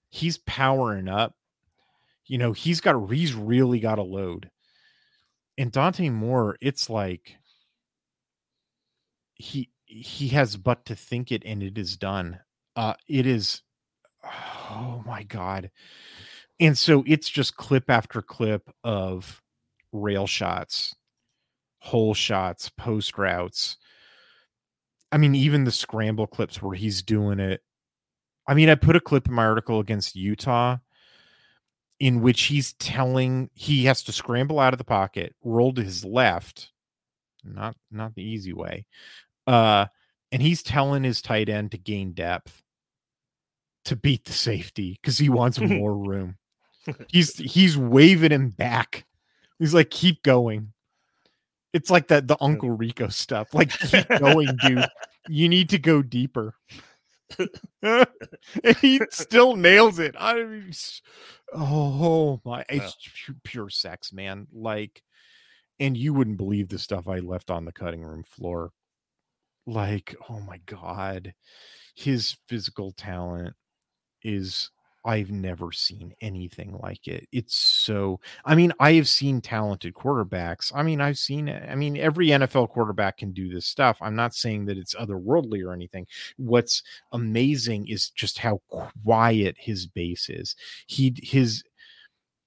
he's powering up. You know, he's got he's really got a load. And Dante Moore, it's like he he has but to think it and it is done. Uh it is oh my god. And so it's just clip after clip of rail shots hole shots, post routes. I mean, even the scramble clips where he's doing it. I mean, I put a clip in my article against Utah in which he's telling he has to scramble out of the pocket, roll to his left, not not the easy way. Uh and he's telling his tight end to gain depth to beat the safety because he wants *laughs* more room. He's he's waving him back. He's like, keep going. It's like that the Uncle Rico stuff. *laughs* Like, keep going, dude. You need to go deeper. *laughs* and he still nails it. I mean, oh my, it's pure sex, man. Like, and you wouldn't believe the stuff I left on the cutting room floor. Like, oh my god, his physical talent is I've never seen anything like it. It's so, I mean, I have seen talented quarterbacks. I mean, I've seen, I mean, every NFL quarterback can do this stuff. I'm not saying that it's otherworldly or anything. What's amazing is just how quiet his base is. He, his,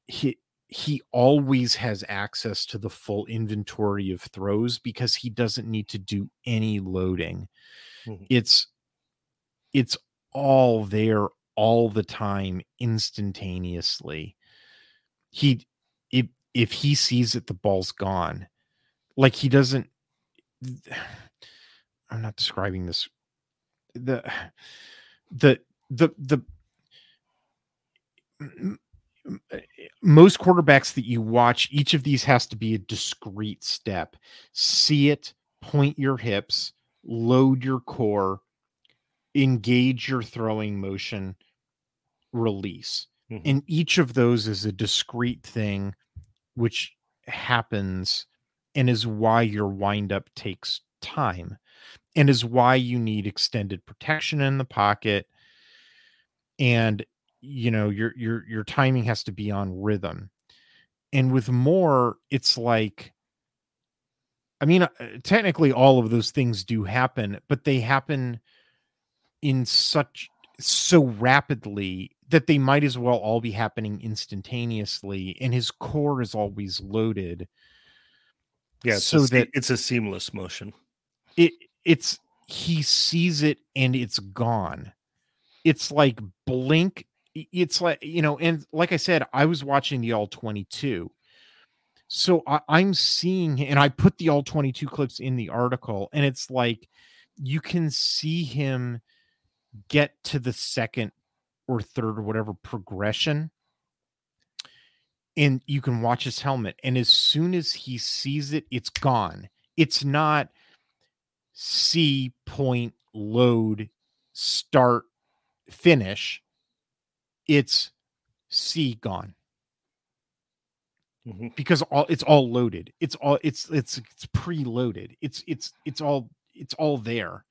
he, he always has access to the full inventory of throws because he doesn't need to do any loading. Mm-hmm. It's, it's all there all the time instantaneously he if if he sees it the ball's gone like he doesn't *sighs* i'm not describing this the *sighs* the the the eh, most quarterbacks that you watch each of these has to be a discrete step. See it point your hips load your core engage your throwing motion release. Mm-hmm. and each of those is a discrete thing which happens and is why your windup takes time and is why you need extended protection in the pocket. And you know your your your timing has to be on rhythm. And with Moore it's like i mean uh, technically all of those things do happen but they happen in such so rapidly that they might as well all be happening instantaneously and his core is always loaded. Yeah so a, that it's a seamless motion. It it's he sees it and it's gone. It's like blink it's like you know and like i said i was watching the all 22 so I, i'm seeing and i put the all 22 clips in the article and it's like you can see him get to the second or third or whatever progression and you can watch his helmet and as soon as he sees it it's gone. It's not see point load start finish. It's see gone. Mm-hmm. because all it's all loaded. It's all it's it's it's preloaded. It's it's it's all it's all there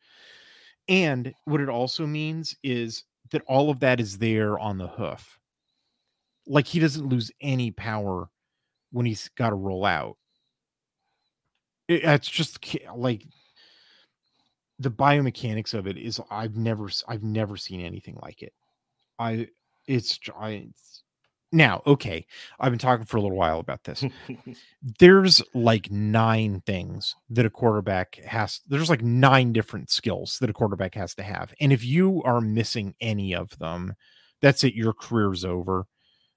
and what it also means is that all of that is there on the hoof. Like he doesn't lose any power when he's got to roll out. It, it's just like the biomechanics of it is I've never I've never seen anything like it. I it's I it's, now, okay, I've been talking for a little while about this. *laughs* there's like nine things that a quarterback has, there's like nine different skills that a quarterback has to have. And if you are missing any of them, that's it, your career's over.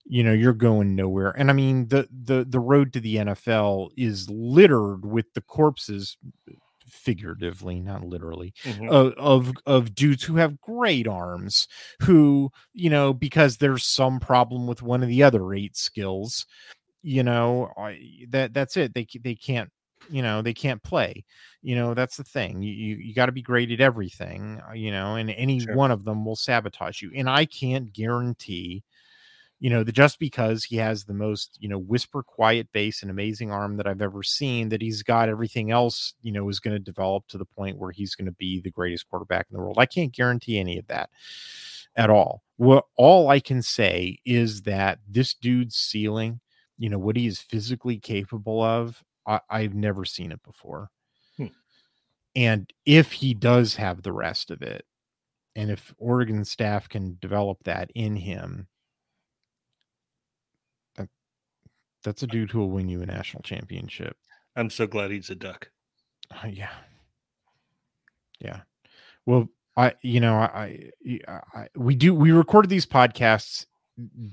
You know, you're going nowhere. And I mean, the the the road to the NFL is littered with the corpses figuratively, not literally, mm-hmm. of, of of dudes who have great arms, who you know because there's some problem with one of the other eight skills, you know that that's it. They they can't you know they can't play you know that's the thing you you, you got to be great at everything uh, you know and any sure. one of them will sabotage you and i can't guarantee you know, the, just because he has the most, you know, whisper quiet base and amazing arm that I've ever seen, that he's got everything else, you know, is going to develop to the point where he's going to be the greatest quarterback in the world. I can't guarantee any of that at all. Well, all I can say is that this dude's ceiling, you know, what he is physically capable of, I, I've never seen it before. Hmm. And if he does have the rest of it, and if Oregon staff can develop that in him, that's a dude who will win you a national championship. I'm so glad he's a duck. Uh, yeah. Yeah. Well, I, you know, I, I, I, we do, we recorded these podcasts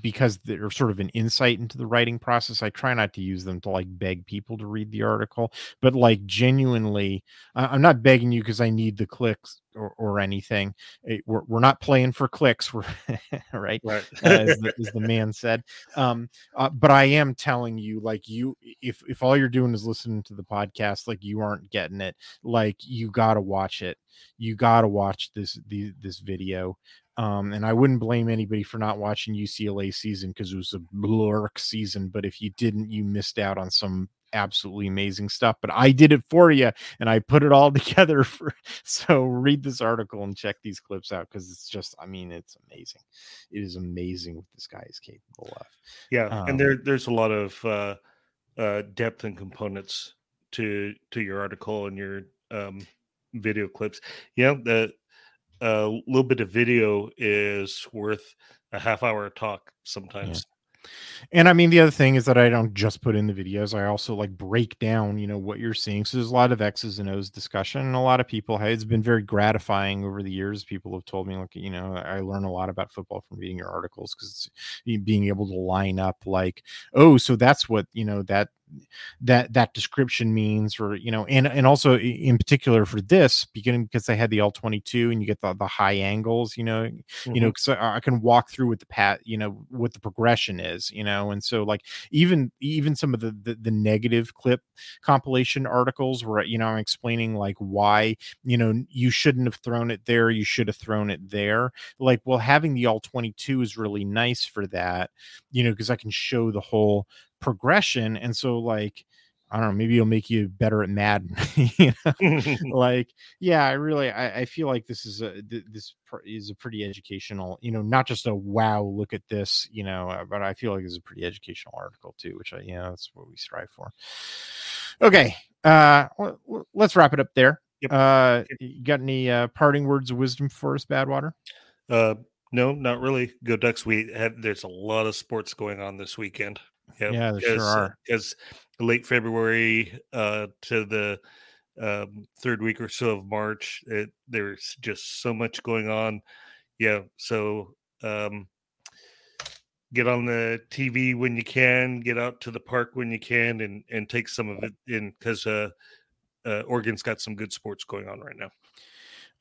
because they're sort of an insight into the writing process. I try not to use them to like beg people to read the article, but like genuinely, I'm not begging you because I need the clicks or, or anything. Eh, we're, we're not playing for clicks. We're *laughs* right, right. as, the, *laughs* as, the, man said. Um, uh, but I am telling you, like you, if if all you're doing is listening to the podcast, like you aren't getting it. Like you got to watch it. You got to watch this the, this video. Um, and I wouldn't blame anybody for not watching UCLA season because it was a blurk season. But if you didn't, you missed out on some absolutely amazing stuff. But I did it for you and I put it all *laughs* together for so read this article and check these clips out because it's just I mean it's amazing. It is amazing what this guy is capable of. Yeah, um, and there there's a lot of uh, uh, depth and components to to your article and your um, video clips. Yeah, the a little bit of video is worth a half hour talk sometimes. And I mean, the other thing is that I don't just put in the videos. I also like break down, you know, what you're seeing. So there's a lot of X's and O's discussion. And a lot of people, it's been very gratifying over the years. People have told me, like, you know, I learn a lot about football from reading your articles because being able to line up, like, oh, so that's what, you know, that that that description means or you know and and also in particular for this beginning because they had the all-22 and you get the, the high angles you know mm-hmm. you know because I, I, can walk through with the pat you know what the progression is you know and so like even even some of the, the the negative clip compilation articles where you know i'm explaining like why you know you shouldn't have thrown it there you should have thrown it there like well having the all-22 is really nice for that you know because i can show the whole progression and so like I don't know, maybe it'll make you better at Madden. *laughs* you know? *laughs* like, yeah, I really, I, I, feel like this is a this is a pretty educational, you know, not just a wow, look at this, you know, uh, but I feel like it's a pretty educational article too, which I, you know, that's what we strive for. Okay, uh, let's wrap it up there. Yep. Uh, you got any uh, parting words of wisdom for us, Badwater? Uh, no, not really. Go Ducks. We have. There's a lot of sports going on this weekend. Yeah, yeah, sure are. Because late February uh, to the um, third week or so of March, it, there's just so much going on. Yeah, so um, get on the TV when you can, get out to the park when you can, and and take some of it in because uh, uh, Oregon's got some good sports going on right now.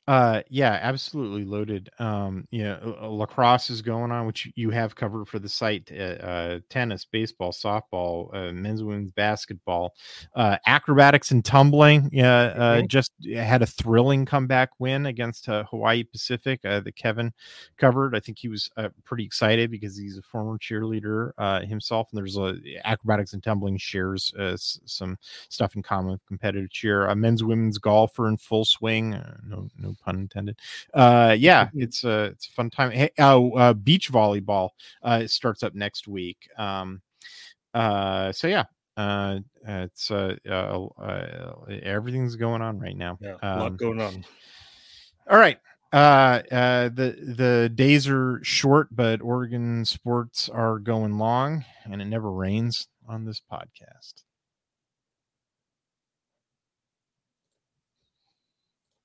Uh, yeah, absolutely loaded. Um, you know, lacrosse is going on, which you have covered for the site. Uh, uh tennis, baseball, softball, uh, men's women's basketball, uh, acrobatics and tumbling. Yeah, uh, mm-hmm. just had a thrilling comeback win against uh, Hawaii Pacific uh, that Kevin covered. I think he was uh, pretty excited because he's a former cheerleader uh, himself, and there's a acrobatics and tumbling shares uh, some stuff in common with competitive cheer. Uh, men's, women's golfer in full swing. Uh, no, no pun intended. Uh, yeah, *laughs* it's a it's a fun time. Hey, oh, uh, beach volleyball uh, starts up next week. Um, uh, so yeah, uh, it's uh, uh, uh, everything's going on right now. Yeah, a lot um, going on. All right. Uh, uh, the the days are short, but Oregon sports are going long, and it never rains on this podcast.